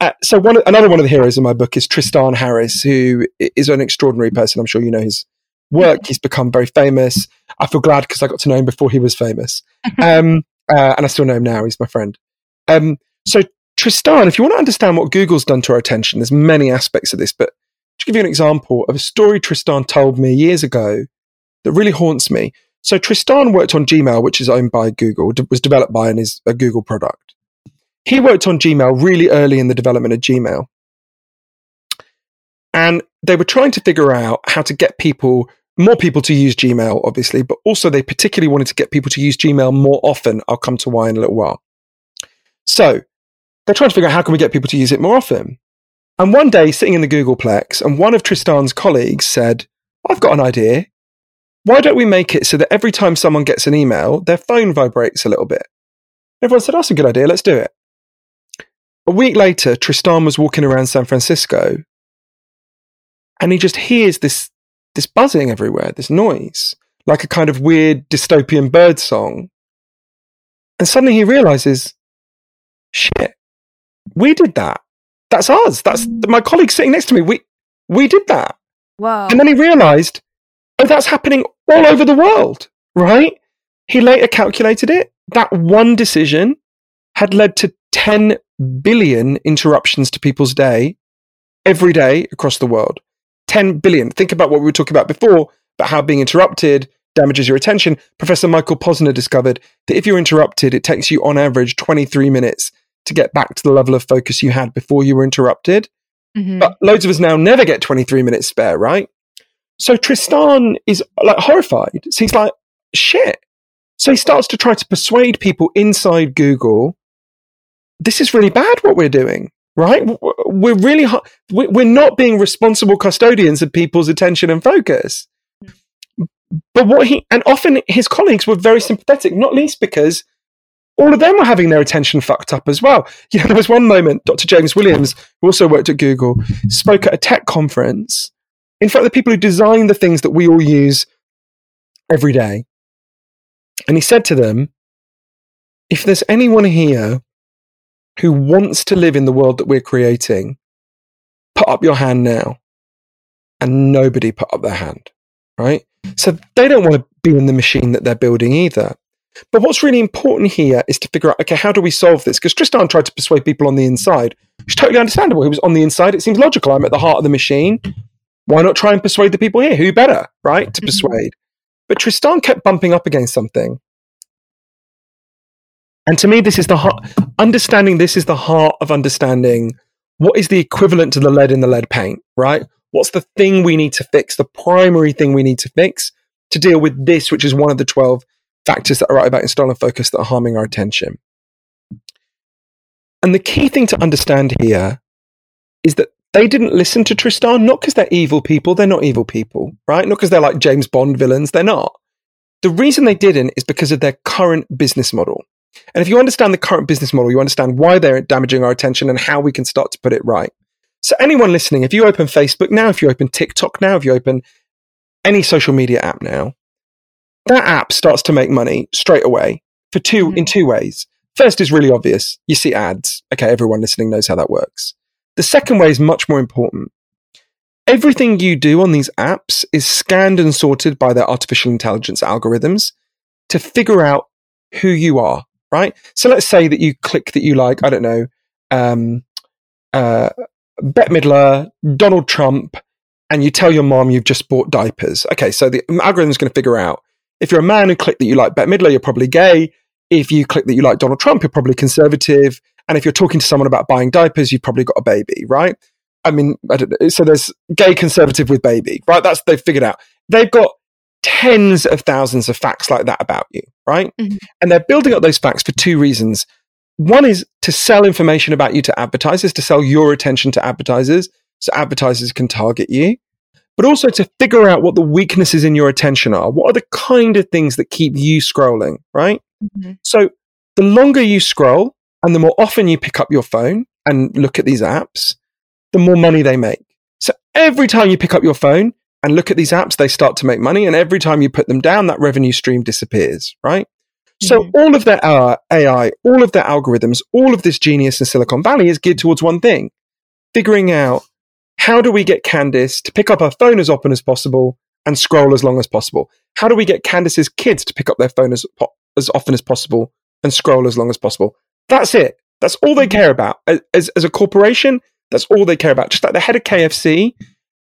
Uh, so one, another one of the heroes in my book is Tristan Harris, who is an extraordinary person. I'm sure you know his work. He's become very famous. I feel glad because I got to know him before he was famous. Um, uh, and I still know him now. He's my friend. Um, so, Tristan, if you want to understand what Google's done to our attention, there's many aspects of this, but to give you an example of a story Tristan told me years ago that really haunts me. So, Tristan worked on Gmail, which is owned by Google, was developed by and is a Google product. He worked on Gmail really early in the development of Gmail. And they were trying to figure out how to get people more people to use Gmail, obviously, but also they particularly wanted to get people to use Gmail more often. I'll come to why in a little while. So they're trying to figure out how can we get people to use it more often. And one day, sitting in the Googleplex, and one of Tristan's colleagues said, I've got an idea. Why don't we make it so that every time someone gets an email, their phone vibrates a little bit? Everyone said, That's a good idea. Let's do it. A week later, Tristan was walking around San Francisco and he just hears this this buzzing everywhere, this noise, like a kind of weird dystopian bird song. And suddenly he realizes, shit, we did that. That's us. That's mm. my colleague sitting next to me. We we did that. Wow. And then he realized, oh, that's happening all over the world, right? He later calculated it. That one decision had led to 10 billion interruptions to people's day every day across the world. 10 billion. Think about what we were talking about before, about how being interrupted damages your attention. Professor Michael Posner discovered that if you're interrupted, it takes you on average 23 minutes to get back to the level of focus you had before you were interrupted. Mhm. But loads of us now never get 23 minutes spare, right? So Tristan is like horrified. So he's like, shit. So he starts to try to persuade people inside Google this is really bad what we're doing, right? We're really, we're not being responsible custodians of people's attention and focus. But what he, and often his colleagues were very sympathetic, not least because all of them were having their attention fucked up as well. You know, there was one moment, Dr. James Williams, who also worked at Google, spoke at a tech conference. In fact, the people who design the things that we all use every day. And he said to them, if there's anyone here who wants to live in the world that we're creating, put up your hand now. And nobody put up their hand, right? So they don't want to be in the machine that they're building either. But what's really important here is to figure out, okay, how do we solve this? Because Tristan tried to persuade people on the inside, which is totally understandable. He was on the inside. It seems logical. I'm at the heart of the machine. Why not try and persuade the people here? Who better, right, to Mhm. persuade? But Tristan kept bumping up against something. And to me, this is the heart, understanding this is the heart of understanding what is the equivalent to the lead in the lead paint, right? What's the thing we need to fix, the primary thing we need to fix to deal with this, which is one of the 12 factors that are right about in stolen focus that are harming our attention. And the key thing to understand here is that they didn't listen to Tristan, not because they're evil people. They're not evil people, right? Not because they're like James Bond villains. They're not. The reason they didn't is because of their current business model. And if you understand the current business model, you understand why they're damaging our attention and how we can start to put it right. So, anyone listening, if you open Facebook now, if you open TikTok now, if you open any social media app now, that app starts to make money straight away for 2 Mhm. in two ways. First is really obvious. You see ads. Okay, everyone listening knows how that works. The second way is much more important. Everything you do on these apps is scanned and sorted by their artificial intelligence algorithms to figure out who you are, right? So let's say that you click that you like, I don't know, um, uh, Bette Midler, Donald Trump, and you tell your mom you've just bought diapers. Okay, so the algorithm's going to figure out if you're a man and click that you like Bette Midler, you're probably gay. If you click that you like Donald Trump, you're probably conservative. And if you're talking to someone about buying diapers, you've probably got a baby, right? I mean, I. So there's gay conservative with baby, right? That's they've figured out. They've got tens of thousands of facts like that about you, right? Mhm. And they're building up those facts for two reasons. One is to sell information about you to advertisers, to sell your attention to advertisers, so advertisers can target you, but also to figure out what the weaknesses in your attention are. What are the kind of things that keep you scrolling, right? Mhm. So the longer you scroll and the more often you pick up your phone and look at these apps, the more money they make. So every time you pick up your phone and look at these apps, they start to make money. And every time you put them down, that revenue stream disappears, right? So Mhm. all of their uh, AI, all of their algorithms, all of this genius in Silicon Valley is geared towards one thing, figuring out how do we get Candace to pick up her phone as often as possible and scroll as long as possible? How do we get Candace's kids to pick up their phone as, po- as often as possible and scroll as long as possible? That's it. That's all they care about. As, as a corporation, that's all they care about. Just like the head of KFC,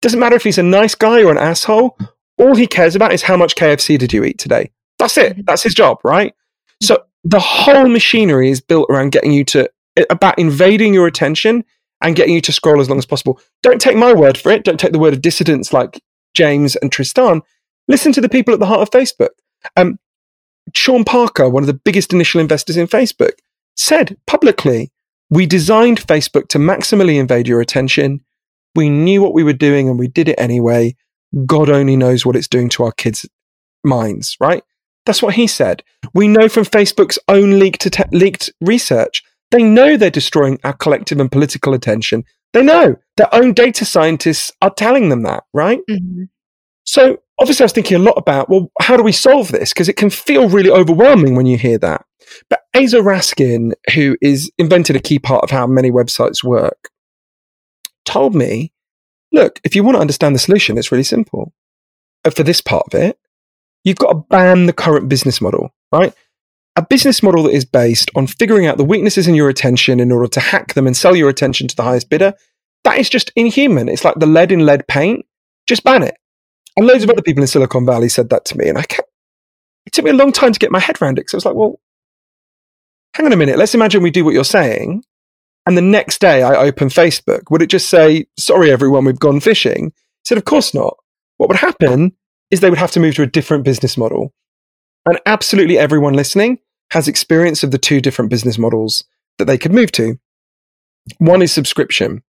doesn't matter if he's a nice guy or an asshole. All he cares about is how much KFC did you eat today. That's it. Mhm. That's his job, right? So the whole machinery is built around getting you to about invading your attention and getting you to scroll as long as possible. Don't take my word for it. Don't take the word of dissidents like James and Tristan. Listen to the people at the heart of Facebook. Um, Sean Parker, one of the biggest initial investors in Facebook, said publicly, "We designed Facebook to maximally invade your attention. We knew what we were doing and we did it anyway. God only knows what it's doing to our kids' minds." Right? That's what he said. We know from Facebook's own leaked, leaked research, they know they're destroying our collective and political attention. They know their own data scientists are telling them that, right? Mm-hmm. So obviously, I was thinking a lot about, well, how do we solve this? Because it can feel really overwhelming when you hear that. But Aza Raskin, who is invented a key part of how many websites work, told me, look, if you want to understand the solution, it's really simple. Uh, for this part of it, you've got to ban the current business model, right? A business model that is based on figuring out the weaknesses in your attention in order to hack them and sell your attention to the highest bidder. That is just inhuman. It's like the lead in lead paint. Just ban it. And loads of other people in Silicon Valley said that to me. And I kept, it took me a long time to get my head around it. So I was like, well, hang on a minute. Let's imagine we do what you're saying. And the next day I open Facebook. Would it just say, sorry, everyone, we've gone fishing? He said, of course not. What would happen is they would have to move to a different business model. And absolutely everyone listening has experience of the two different business models that they could move to. One is subscription.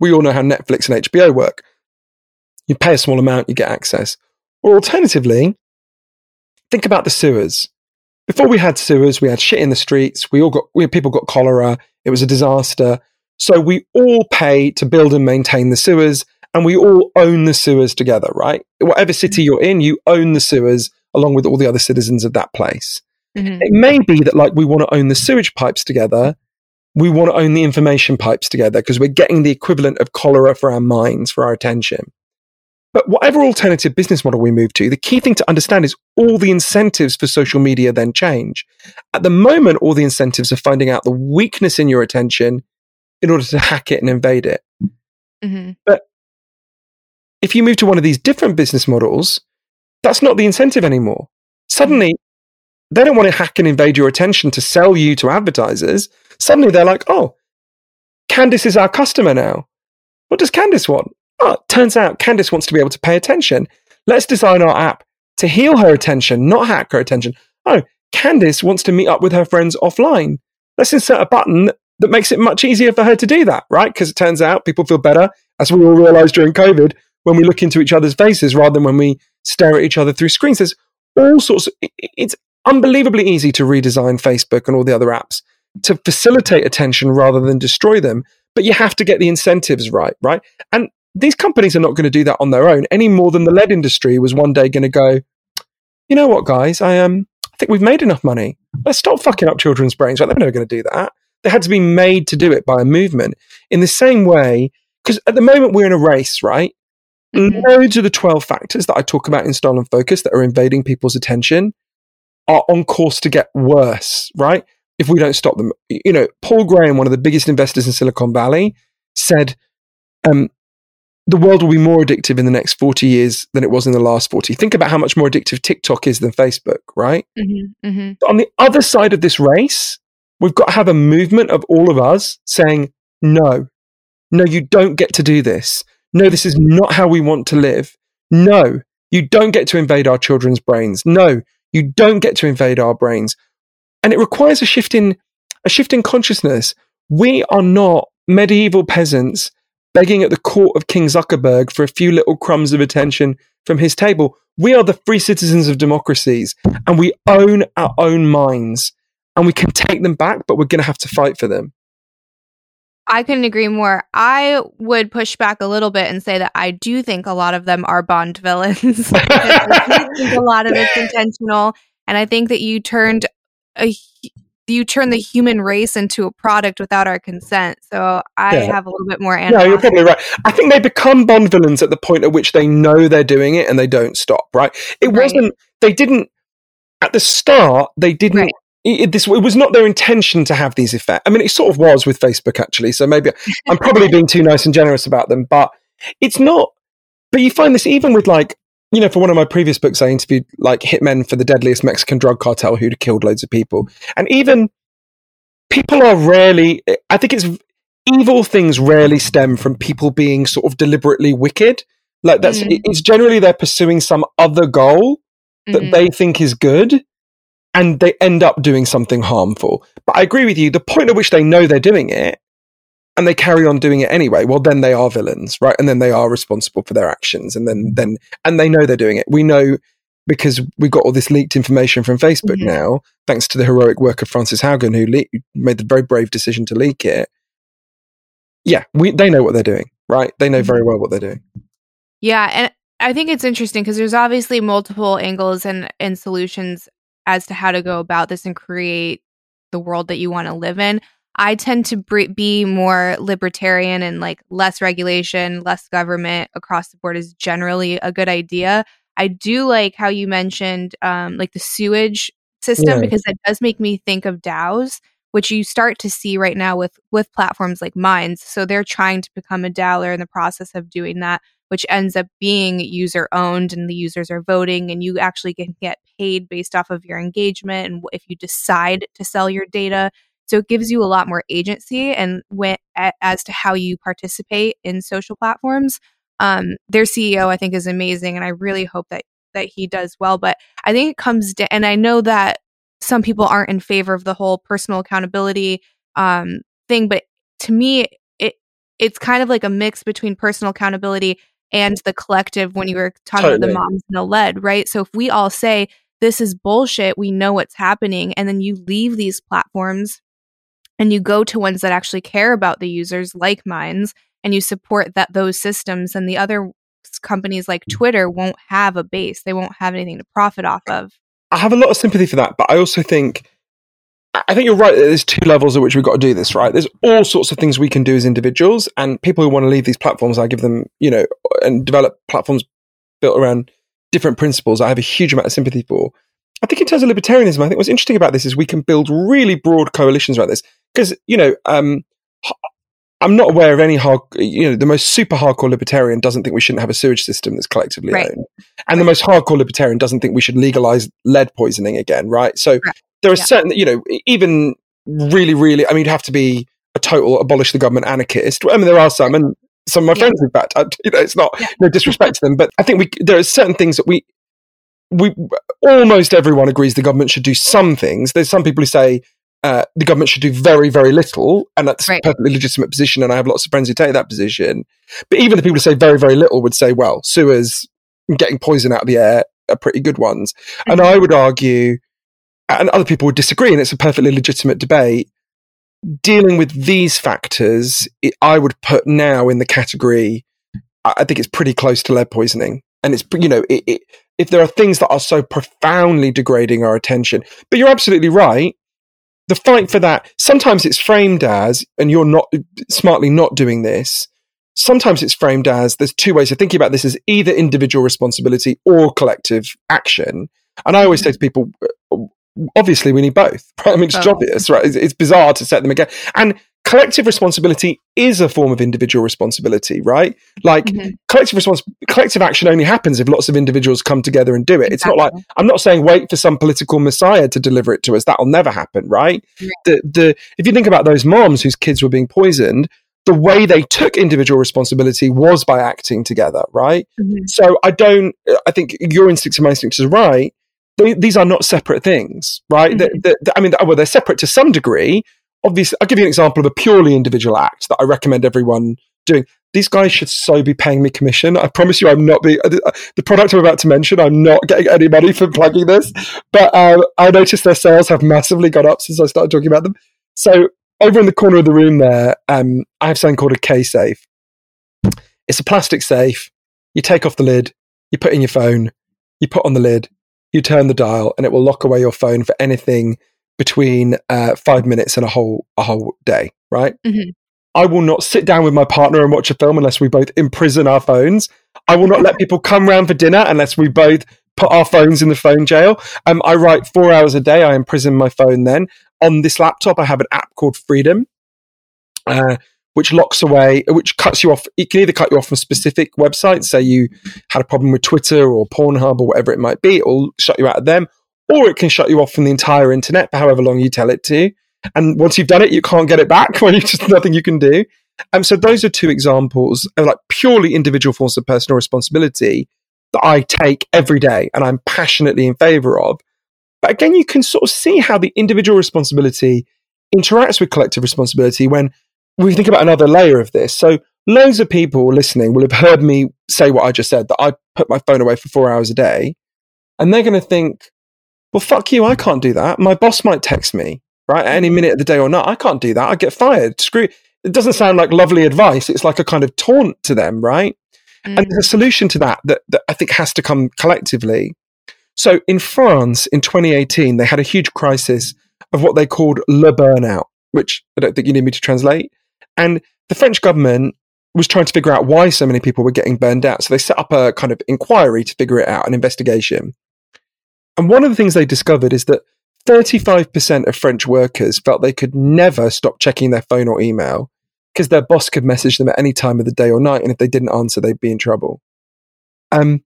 We all know how Netflix and HBO work. You pay a small amount, you get access. Or alternatively, think about the sewers. Before we had sewers, we had shit in the streets. We all got, we, people got cholera. It was a disaster. So we all pay to build and maintain the sewers and we all own the sewers together, right? Whatever city you're in, you own the sewers along with all the other citizens of that place. Mm-hmm. It may be that like we want to own the sewage pipes together. We want to own the information pipes together because we're getting the equivalent of cholera for our minds, for our attention. But whatever alternative business model we move to, the key thing to understand is all the incentives for social media then change. At the moment, all the incentives are finding out the weakness in your attention in order to hack it and invade it. Mm-hmm. But if you move to one of these different business models, that's not the incentive anymore. Suddenly, they don't want to hack and invade your attention to sell you to advertisers. Suddenly, they're like, oh, Candace is our customer now. What does Candace want? Oh, turns out Candace wants to be able to pay attention. Let's design our app to heal her attention, not hack her attention. Oh, Candace wants to meet up with her friends offline. Let's insert a button that makes it much easier for her to do that, right? Because it turns out people feel better, as we all realized during COVID, when we look into each other's faces rather than when we stare at each other through screens. There's all sorts. Of, it's unbelievably easy to redesign Facebook and all the other apps to facilitate attention rather than destroy them. But you have to get the incentives right, right? And these companies are not going to do that on their own any more than the lead industry was one day going to go, you know what, guys, I um, I think we've made enough money. Let's stop fucking up children's brains. Right? They're never going to do that. They had to be made to do it by a movement in the same way. Because at the moment we're in a race, right? Mm-hmm. Loads of the 12 factors that I talk about in Stolen Focus that are invading people's attention are on course to get worse, right? If we don't stop them. You know, Paul Graham, one of the biggest investors in Silicon Valley, said um, the world will be more addictive in the next 40 years than it was in the last 40. Think about how much more addictive TikTok is than Facebook, right? Mm-hmm, mm-hmm. On the other side of this race, we've got to have a movement of all of us saying, no, no, you don't get to do this. No, this is not how we want to live. No, you don't get to invade our children's brains. No, you don't get to invade our brains. And it requires a shift in, a shift in consciousness. We are not medieval peasants begging at the court of King Zuckerberg for a few little crumbs of attention from his table. We are the free citizens of democracies and we own our own minds and we can take them back, but we're going to have to fight for them. I couldn't agree more. I would push back a little bit and say that I do think a lot of them are Bond villains. a lot of it's intentional. And I think that you turned a you turn the human race into a product without our consent. So I yeah. have a little bit more. Animosity. Yeah, you're probably right. I think they become Bond villains at the point at which they know they're doing it and they don't stop. Right? It right. wasn't. They didn't at the start. They didn't. Right. It, this it was not their intention to have these effects. I mean, it sort of was with Facebook actually. So maybe I'm probably being too nice and generous about them, but it's not. But you find this even with like you know, for one of my previous books, I interviewed like hitmen for the deadliest Mexican drug cartel who'd killed loads of people. And even people are rarely, I think it's evil things rarely stem from people being sort of deliberately wicked. Like that's, mm-hmm. it's generally they're pursuing some other goal that mm-hmm. they think is good and they end up doing something harmful. But I agree with you. The point at which they know they're doing it and they carry on doing it anyway, well, then they are villains, right? And then they are responsible for their actions, and then then and they know they're doing it. We know because we got all this leaked information from Facebook mm-hmm. now, thanks to the heroic work of Frances Haugen, who le- made the very brave decision to leak it. yeah, we they know what they're doing, right? They know very well what they're doing. Yeah, and I think it's interesting because there's obviously multiple angles and and solutions as to how to go about this and create the world that you want to live in. I tend to be more libertarian and like less regulation, less government across the board is generally a good idea. I do like how you mentioned um, like the sewage system yeah. because that does make me think of DAOs, which you start to see right now with with platforms like Minds. So they're trying to become a DAO. They're in the process of doing that, which ends up being user owned, and the users are voting, and you actually can get paid based off of your engagement and if you decide to sell your data. So it gives you a lot more agency and when, as to how you participate in social platforms. Um, their CEO, I think, is amazing, and I really hope that that he does well. But I think it comes down, and I know that some people aren't in favor of the whole personal accountability um, thing, but to me, it it's kind of like a mix between personal accountability and the collective. When you were talking totally. about the moms and the lead, right? So if we all say this is bullshit, we know what's happening, and then you leave these platforms and you go to ones that actually care about the users, like Minds and you support that those systems and the other companies like Twitter won't have a base. They won't have anything to profit off of. I have a lot of sympathy for that, but I also think I think you're right. That there's two levels at which we've got to do this, right? There's all sorts of things we can do as individuals, and people who want to leave these platforms, I give them, you know, and develop platforms built around different principles. I have a huge amount of sympathy for. I think in terms of libertarianism, I think what's interesting about this is we can build really broad coalitions around this because you know um, I'm not aware of any hard, you know, the most super hardcore libertarian doesn't think we shouldn't have a sewage system that's collectively right. owned. And right. the most hardcore libertarian doesn't think we should legalize lead poisoning again, right? So right. there are yeah. certain, you know, even really, really, I mean, you'd have to be a total abolish the government anarchist. I mean, there are some, and some of my yeah. friends, in fact, I, you know, it's not yeah. no disrespect to them, but I think we, there are certain things that we, we, almost everyone agrees the government should do some things. There's some people who say, uh, the government should do very, very little, and that's right. a perfectly legitimate position. And I have lots of friends who take that position. But even the people who say very, very little would say, well, sewers getting poison out of the air are pretty good ones. Mm-hmm. And I would argue, and other people would disagree, and it's a perfectly legitimate debate. Dealing with these factors, it, I would put now in the category. I think it's pretty close to lead poisoning, and it's you know, it, it, if there are things that are so profoundly degrading our attention, but you're absolutely right the fight for that, sometimes it's framed as, and you're not smartly not doing this. Sometimes it's framed as there's two ways of thinking about this as either individual responsibility or collective action. And I always say to people, obviously we need both. Right? I mean, it's oh. obvious, right? It's, it's, bizarre to set them again. And collective responsibility is a form of individual responsibility, right? Like mm-hmm. collective response, collective action only happens if lots of individuals come together and do it. Exactly. It's not like I'm not saying wait for some political messiah to deliver it to us. That'll never happen, right? Yeah. The the if you think about those moms whose kids were being poisoned, the way they took individual responsibility was by acting together, right? Mm-hmm. So I don't. I think your instincts and my instincts are right. They, these are not separate things, right? Mm-hmm. I mean, well, they're separate to some degree, obviously, I'll give you an example of a purely individual act that I recommend everyone doing. These guys should so be paying me commission. I promise you, I'm not being uh, the product I'm about to mention. I'm not getting any money for plugging this, but uh, I noticed their sales have massively gone up since I started talking about them. So over in the corner of the room there, um, I have something called a kSafe. It's a plastic safe. You take off the lid, you put in your phone, you put on the lid, you turn the dial, and it will lock away your phone for anything between uh, five minutes and a whole a whole day, right? Mm-hmm. I will not sit down with my partner and watch a film unless we both imprison our phones. I will not let people come round for dinner unless we both put our phones in the phone jail. Um, I write four hours a day. I imprison my phone then. On this laptop, I have an app called Freedom, uh, which locks away, which cuts you off. It can either cut you off from specific websites, say you had a problem with Twitter or Pornhub or whatever it might be, or shut you out of them, or it can shut you off from the entire internet for however long you tell it to. And once you've done it, you can't get it back when you just nothing you can do. And um, so those are two examples of like purely individual forms of personal responsibility that I take every day and I'm passionately in favor of. But again, you can sort of see how the individual responsibility interacts with collective responsibility when we think about another layer of this. So loads of people listening will have heard me say what I just said, that I put my phone away for four hours a day. And they're going to think, well, fuck you. I can't do that. My boss might text me, right? At any minute of the day or not. I can't do that. I get fired. Screw. it doesn't sound like lovely advice. It's like a kind of taunt to them, right? Mm. And there's a solution to that, that that I think has to come collectively. So in France in 2018, they had a huge crisis of what they called le burnout, which I don't think you need me to translate. And the French government was trying to figure out why so many people were getting burned out. So they set up a kind of inquiry to figure it out, an investigation. And one of the things they discovered is that 35% of French workers felt they could never stop checking their phone or email because their boss could message them at any time of the day or night. And if they didn't answer, they'd be in trouble. Um,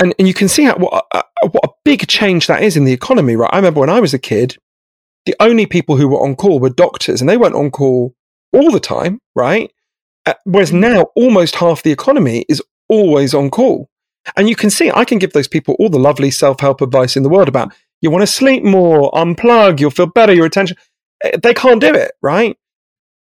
and, and you can see how, what, what a big change that is in the economy, right? I remember when I was a kid, the only people who were on call were doctors, and they weren't on call all the time, right? Uh, whereas now, almost half the economy is always on call. And you can see, I can give those people all the lovely self help advice in the world about you want to sleep more, unplug, you'll feel better, your attention. Eh, they can't do it, right?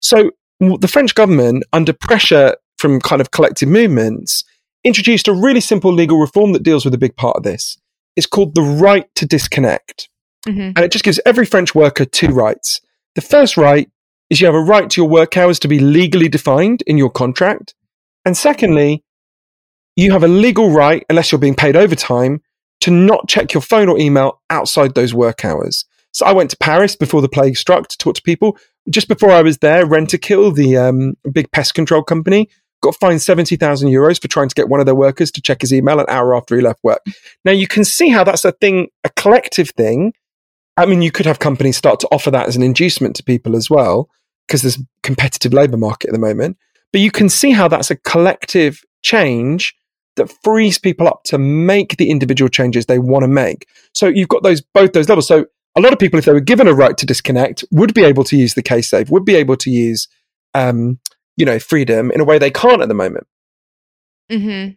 So the French government, under pressure from kind of collective movements, introduced a really simple legal reform that deals with a big part of this. It's called the right to disconnect. Mm-hmm. And it just gives every French worker two rights. The first right is you have a right to your work hours to be legally defined in your contract. And secondly, you have a legal right, unless you're being paid overtime, to not check your phone or email outside those work hours. So I went to Paris before the plague struck to talk to people. Just before I was there, Rentokil, the um, big pest control company, got fined 70,000 euros for trying to get one of their workers to check his email an hour after he left work. Now you can see how that's a thing, a collective thing. I mean, you could have companies start to offer that as an inducement to people as well, because there's a competitive labor market at the moment. But you can see how that's a collective change that frees people up to make the individual changes they want to make. So you've got those both those levels. So a lot of people, if they were given a right to disconnect, would be able to use the kSafe, would be able to use, um, you know, freedom in a way they can't at the moment. Mm-hmm.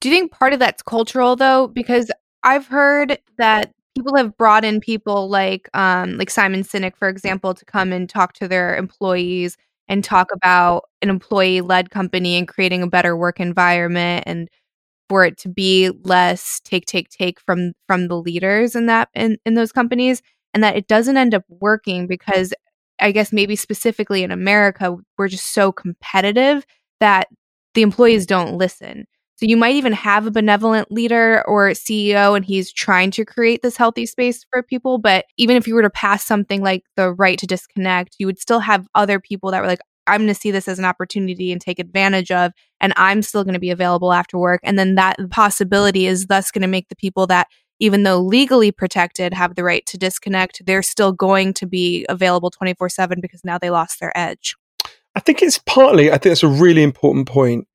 Do you think part of that's cultural though? Because I've heard that people have brought in people like um, like Simon Sinek, for example, to come and talk to their employees and talk about an employee led company and creating a better work environment and for it to be less take take take from from the leaders in that in, in those companies and that it doesn't end up working because i guess maybe specifically in america we're just so competitive that the employees don't listen so you might even have a benevolent leader or CEO and he's trying to create this healthy space for people. But even if you were to pass something like the right to disconnect, you would still have other people that were like, I'm going to see this as an opportunity and take advantage of, and I'm still going to be available after work. And then that possibility is thus going to make the people that, even though legally protected, have the right to disconnect, they're still going to be available 24 7 because now they lost their edge. I think it's partly, I think that's a really important point.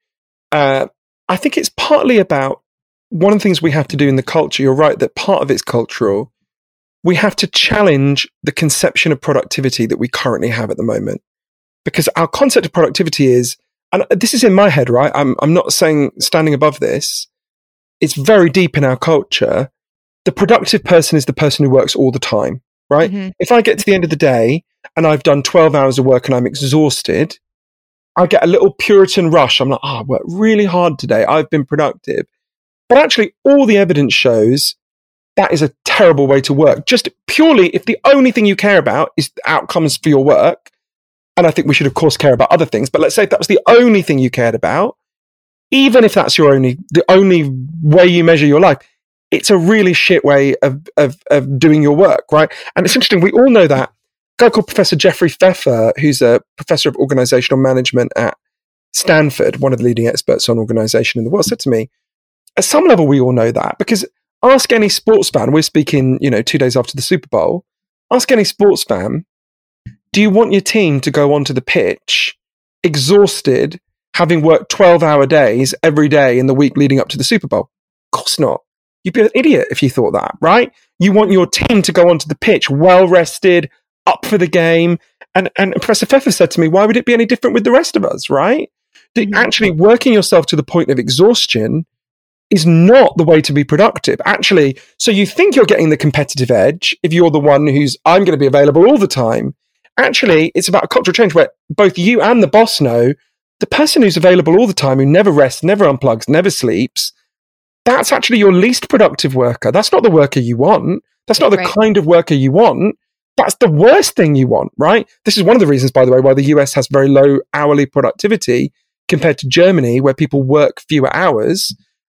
Uh, I think it's partly about one of the things we have to do in the culture. You're right that part of it's cultural. We have to challenge the conception of productivity that we currently have at the moment because our concept of productivity is, and this is in my head, right? I'm, I'm not saying standing above this. It's very deep in our culture. The productive person is the person who works all the time, right? Mm-hmm. If I get to the end of the day and I've done 12 hours of work and I'm exhausted, I get a little Puritan rush. I'm like, oh, I worked really hard today. I've been productive. But actually, all the evidence shows that is a terrible way to work. Just purely if the only thing you care about is outcomes for your work, and I think we should, of course, care about other things. But let's say if that was the only thing you cared about, even if that's your only, the only way you measure your life, it's a really shit way of, of, of doing your work, right? And it's interesting. We all know that. Guy called Professor Jeffrey Pfeffer, who's a professor of organizational management at Stanford, one of the leading experts on organization in the world, said to me, at some level, we all know that because ask any sports fan, we're speaking, you know, two days after the Super Bowl, ask any sports fan do you want your team to go onto the pitch exhausted, having worked 12 hour days every day in the week leading up to the Super Bowl? Of course not. You'd be an idiot if you thought that, right? You want your team to go onto the pitch well rested, up for the game. And, and Professor Pfeffer said to me, why would it be any different with the rest of us, right? Mm-hmm. Actually, working yourself to the point of exhaustion is not the way to be productive. Actually, so you think you're getting the competitive edge if you're the one who's, I'm going to be available all the time actually it's about a cultural change where both you and the boss know the person who's available all the time, who never rests, never unplugs, never sleeps, that's actually your least productive worker. That's not the worker you want. That's not the right. kind of worker you want. That's the worst thing you want, right? This is one of the reasons, by the way, why the US has very low hourly productivity compared to Germany, where people work fewer hours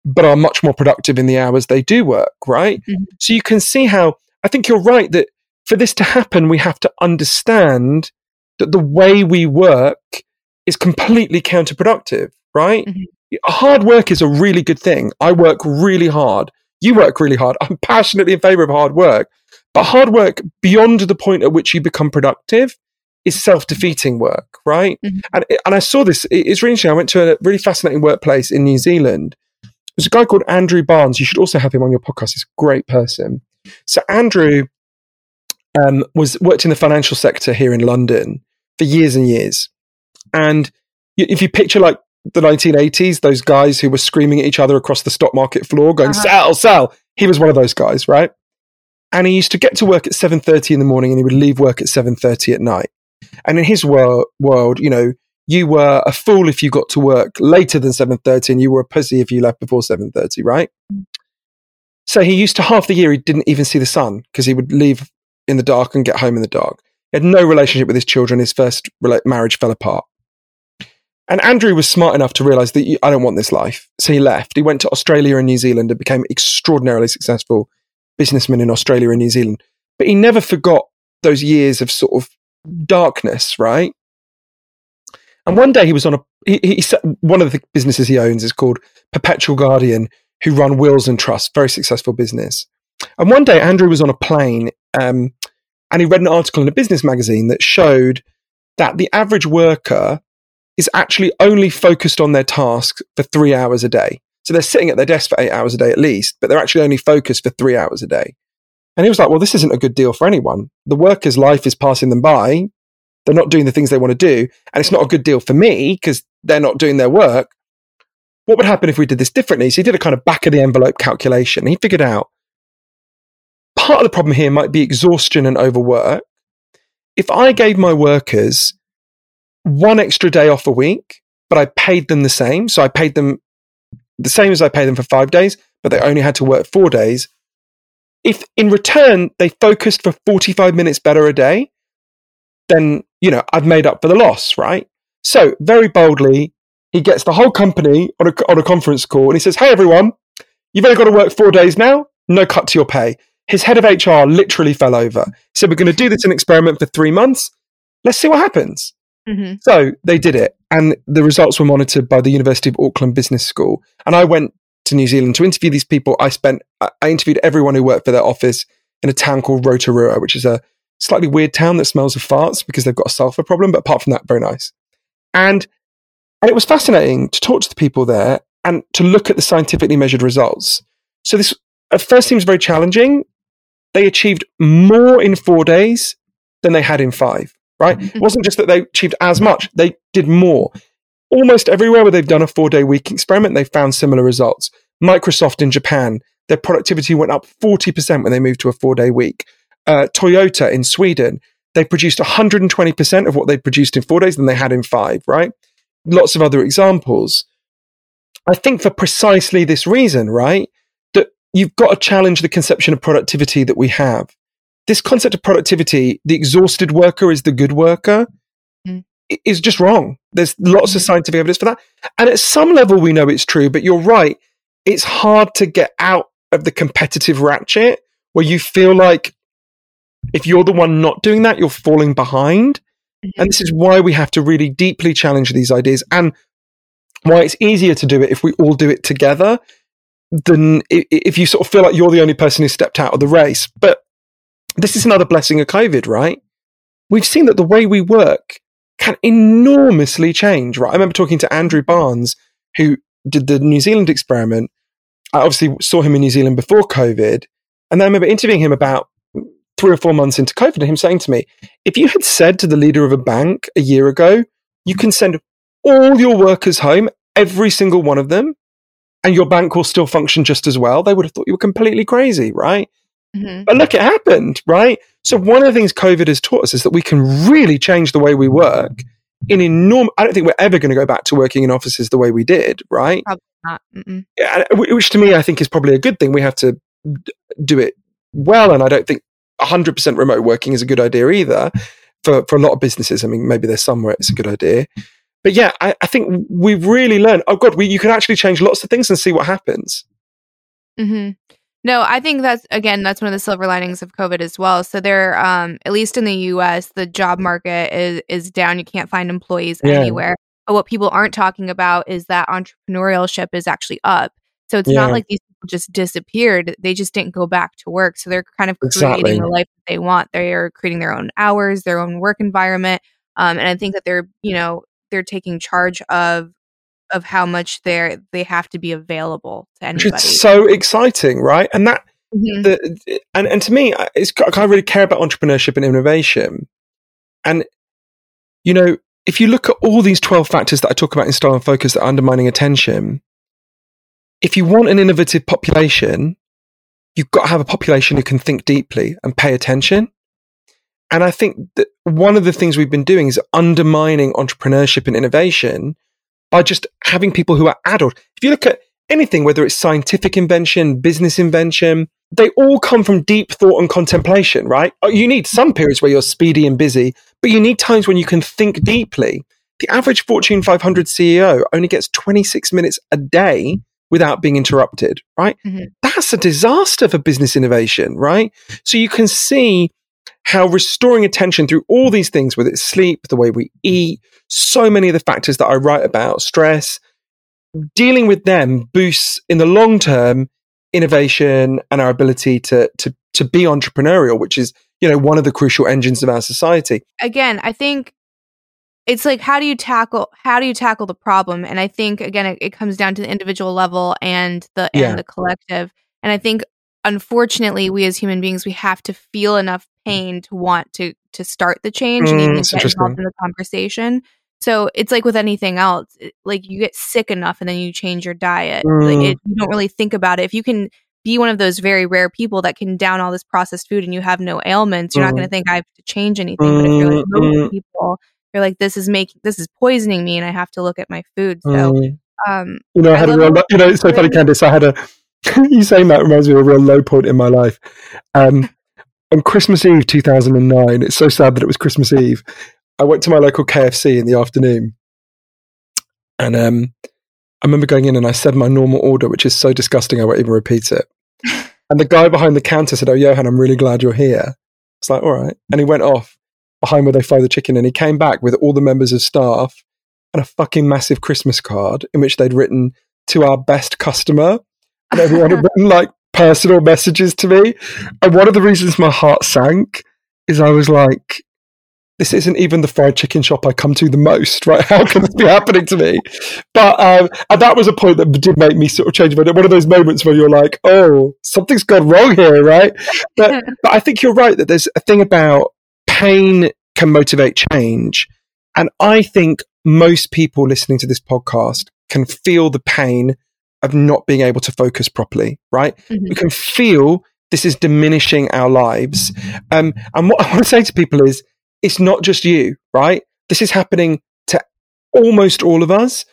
but are much more productive in the hours they do work, right? Mm-hmm. So you can see how I think you're right that for this to happen, we have to understand that the way we work is completely counterproductive, right? Mm-hmm. Hard work is a really good thing. I work really hard. You work really hard. I'm passionately in favor of hard work. But hard work beyond the point at which you become productive is self-defeating work, right? Mm-hmm. And and I saw this. It's really interesting. I went to a really fascinating workplace in New Zealand. There's a guy called Andrew Barnes. You should also have him on your podcast. He's a great person. So Andrew um, was worked in the financial sector here in London for years and years. And if you picture like the 1980s, those guys who were screaming at each other across the stock market floor, going uh-huh. "Sell, sell," he was one of those guys, right? And he used to get to work at 7.30 in the morning and he would leave work at 7.30 at night. And in his world, world, you know, you were a fool if you got to work later than 7.30 and you were a pussy if you left before 7.30, right? So he used to half the year, he didn't even see the sun because he would leave in the dark and get home in the dark. He had no relationship with his children. His first marriage fell apart. And Andrew was smart enough to realize that I don't want this life. So he left. He went to Australia and New Zealand and became extraordinarily successful businessman in Australia and New Zealand. But he never forgot those years of sort of darkness, right? And one day he was on a, he, he one of the businesses he owns is called Perpetual Guardian, who run wills and trusts, very successful business. And one day Andrew was on a plane, um, and he read an article in a business magazine that showed that the average worker is actually only focused on their task for three hours a day. So they're sitting at their desk for eight hours a day at least, but they're actually only focused for three hours a day. And he was like, well, this isn't a good deal for anyone. The worker's life is passing them by. They're not doing the things they want to do. And it's not a good deal for me because they're not doing their work. What would happen if we did this differently? So he did a kind of back of the envelope calculation. He figured out part of the problem here might be exhaustion and overwork. If I gave my workers one extra day off a week, but I paid them the same, so I paid them the same as I pay them for five days, but they only had to work four days. If in return they focused for 45 minutes better a day, then, you know, I've made up for the loss, right? So very boldly, he gets the whole company on a, on a conference call and he says, Hey, everyone, you've only got to work four days now. No cut to your pay. His head of HR literally fell over. He said, We're going to do this an experiment for three months. Let's see what happens. Mm-hmm. So they did it, and the results were monitored by the University of Auckland Business School. And I went to New Zealand to interview these people. I spent, I interviewed everyone who worked for their office in a town called Rotorua, which is a slightly weird town that smells of farts because they've got a sulfur problem. But apart from that, very nice. And and it was fascinating to talk to the people there and to look at the scientifically measured results. So this at first seems very challenging. They achieved more in four days than they had in five right? Mm-hmm. It wasn't just that they achieved as much, they did more. Almost everywhere where they've done a four day week experiment, they found similar results. Microsoft in Japan, their productivity went up 40% when they moved to a four day week. Uh, Toyota in Sweden, they produced 120% of what they produced in four days than they had in five, right? Lots of other examples. I think for precisely this reason, right? That you've got to challenge the conception of productivity that we have this concept of productivity, the exhausted worker is the good worker, mm. is just wrong. There's lots of mm. scientific evidence for that. And at some level, we know it's true, but you're right. It's hard to get out of the competitive ratchet where you feel like if you're the one not doing that, you're falling behind. Mm-hmm. And this is why we have to really deeply challenge these ideas and why it's easier to do it if we all do it together than if you sort of feel like you're the only person who stepped out of the race. But this is another blessing of COVID, right? We've seen that the way we work can enormously change, right? I remember talking to Andrew Barnes, who did the New Zealand experiment. I obviously saw him in New Zealand before COVID. And then I remember interviewing him about three or four months into COVID and him saying to me, if you had said to the leader of a bank a year ago, you can send all your workers home, every single one of them, and your bank will still function just as well, they would have thought you were completely crazy, right? Mm-hmm. But look, it happened, right? So one of the things COVID has taught us is that we can really change the way we work in enormous. I don't think we're ever going to go back to working in offices the way we did, right? Probably not. Yeah, which to me I think is probably a good thing. We have to do it well, and I don't think 100% remote working is a good idea either for, for a lot of businesses. I mean, maybe there's somewhere it's a good idea. But yeah, I, I think we've really learned, oh God, we, you can actually change lots of things and see what happens. Mm-hmm. No, I think that's again that's one of the silver linings of COVID as well. So there, um, at least in the U.S., the job market is is down. You can't find employees yeah. anywhere. But what people aren't talking about is that entrepreneurship is actually up. So it's yeah. not like these people just disappeared; they just didn't go back to work. So they're kind of creating exactly. the life that they want. They are creating their own hours, their own work environment, um, and I think that they're you know they're taking charge of of how much they're they have to be available to anybody. It's so exciting, right? And that mm-hmm. the and and to me, it's I really care about entrepreneurship and innovation. And you know, if you look at all these twelve factors that I talk about in Stolen Focus that are undermining attention, if you want an innovative population, you've got to have a population who can think deeply and pay attention. And I think that one of the things we've been doing is undermining entrepreneurship and innovation by just having people who are adult. If you look at anything, whether it's scientific invention, business invention, they all come from deep thought and contemplation, right? Uh, you need some periods where you're speedy and busy, but you need times when you can think deeply. The average Fortune 500 CEO only gets 26 minutes a day without being interrupted, right? Mm-hmm. That's a disaster for business innovation, right? So you can see how restoring attention through all these things, whether it's sleep, the way we eat, so many of the factors that I write about, stress, dealing with them boosts in the long term innovation and our ability to to to be entrepreneurial, which is you know one of the crucial engines of our society. Again, I think it's like how do you tackle how do you tackle the problem? And I think again it, it comes down to the individual level and the yeah. and the collective. And I think unfortunately we as human beings we have to feel enough pain to want to to start the change mm, and even get involved in the conversation so it's like with anything else like you get sick enough and then you change your diet mm. like it, you don't really think about it if you can be one of those very rare people that can down all this processed food and you have no ailments you're mm. not going to think i have to change anything but if you're like most mm, mm. people you're like this is making this is poisoning me and i have to look at my food so mm. um you know i had a real you know it's so funny Candace i had a you saying that reminds me of a real low point in my life. Um, on Christmas Eve 2009, it's so sad that it was Christmas Eve. I went to my local KFC in the afternoon, and um, I remember going in and I said my normal order, which is so disgusting I won't even repeat it. and the guy behind the counter said, "Oh, Johann, I'm really glad you're here." It's like, all right, and he went off behind where they fry the chicken, and he came back with all the members of staff and a fucking massive Christmas card in which they'd written to our best customer and everyone had written like personal messages to me. And one of the reasons my heart sank is I was like, this isn't even the fried chicken shop I come to the most, right? How can this be happening to me? But um, and that was a point that did make me sort of change my one of those moments where you're like, oh, something's gone wrong here, right? But but I think you're right that there's a thing about pain can motivate change. And I think most people listening to this podcast can feel the pain of not being able to focus properly, right? Mm-hmm. We can feel this is diminishing our lives. Um, and what I want to say to people is it's not just you, right? This is happening to almost all of us.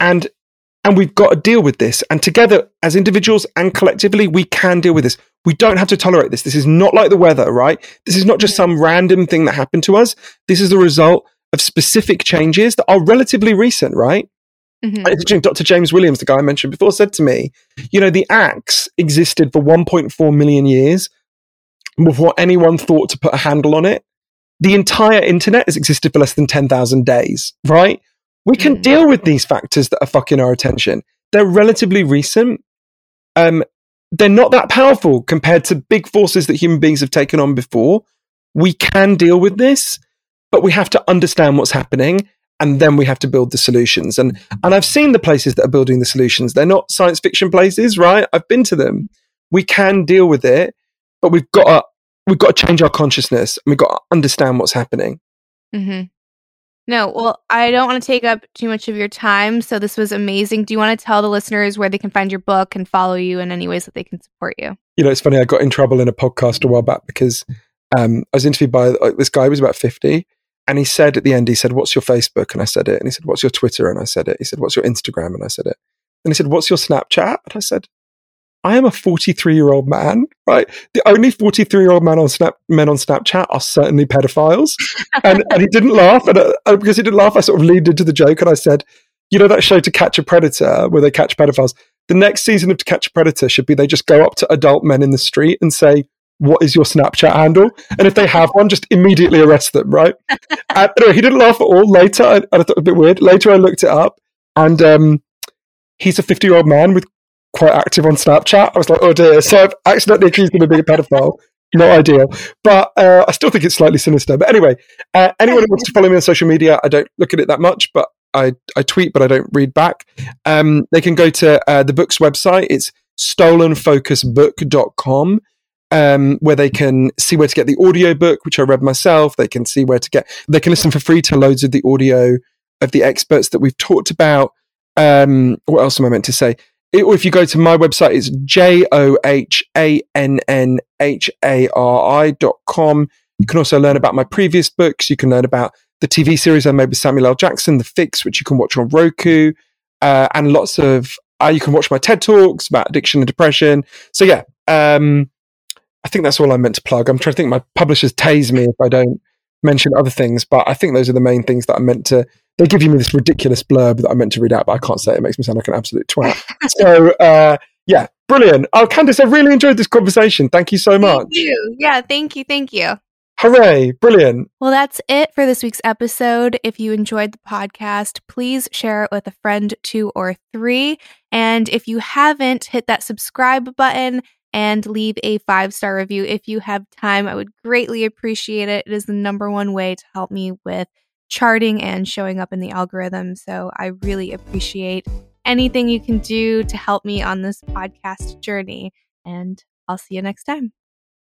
And and we've got to deal with this. And together, as individuals and collectively, we can deal with this. We don't have to tolerate this. This is not like the weather, right? This is not just some random thing that happened to us. This is the result of specific changes that are relatively recent, right? Mm-hmm. Dr. James Williams, the guy I mentioned before, said to me, you know, the axe existed for 1.4 million years before anyone thought to put a handle on it. The entire internet has existed for less than 10,000 days, right? We can mm-hmm. deal with these factors that are fucking our attention. They're relatively recent. Um, they're not that powerful compared to big forces that human beings have taken on before. We can deal with this, but we have to understand what's happening and then we have to build the solutions. And and I've seen the places that are building the solutions. They're not science fiction places, right? I've been to them. We can deal with it, but we've got to we've got to change our consciousness and we've got to understand what's happening. Mm-hmm. No, well, I don't want to take up too much of your time. So this was amazing. Do you want to tell the listeners where they can find your book and follow you in any ways that they can support you? You know, it's funny. I got in trouble in a podcast a while back because um, I was interviewed by like, this guy who was about 50 and he said at the end, he said, What's your Facebook? And I said it. And he said, What's your Twitter? And I said it. He said, What's your Instagram? And I said it. And he said, What's your Snapchat? And I said, I am a 43 year old man, right? The only 43 year old man on Snap, men on Snapchat are certainly pedophiles. and, and he didn't laugh. And uh, because he didn't laugh, I sort of leaned into the joke and I said, you know, that show To Catch a Predator where they catch pedophiles? The next season of To Catch a Predator should be they just go up to adult men in the street and say, what is your Snapchat handle? And if they have one, just immediately arrest them, right? and, anyway, he didn't laugh at all. Later, I, I thought it a bit weird. Later, I looked it up and um, he's a 50 year old man with quite active on Snapchat. I was like, oh dear. So I've accidentally accused him of being a pedophile. Not ideal, but uh, I still think it's slightly sinister. But anyway, uh, anyone who wants to follow me on social media, I don't look at it that much, but I, I tweet, but I don't read back. Um, they can go to uh, the book's website. It's stolenfocusbook.com. Um, where they can see where to get the audio book, which I read myself. They can see where to get, they can listen for free to loads of the audio of the experts that we've talked about. Um, what else am I meant to say? It, or if you go to my website, it's J O H A N N H A R I dot com. You can also learn about my previous books. You can learn about the TV series I made with Samuel L. Jackson, The Fix, which you can watch on Roku, uh, and lots of, uh, you can watch my TED Talks about addiction and depression. So, yeah, um, I think that's all I meant to plug. I'm trying to think my publishers tase me if I don't mention other things, but I think those are the main things that I meant to they give you me this ridiculous blurb that I meant to read out, but I can't say it. it makes me sound like an absolute twat. so, uh, yeah, brilliant. Oh, Candace, I really enjoyed this conversation. Thank you so much. Thank you. Yeah, thank you. Thank you. Hooray, brilliant. Well, that's it for this week's episode. If you enjoyed the podcast, please share it with a friend, two or three. And if you haven't, hit that subscribe button and leave a five star review if you have time. I would greatly appreciate it. It is the number one way to help me with charting and showing up in the algorithm. So I really appreciate anything you can do to help me on this podcast journey. And I'll see you next time.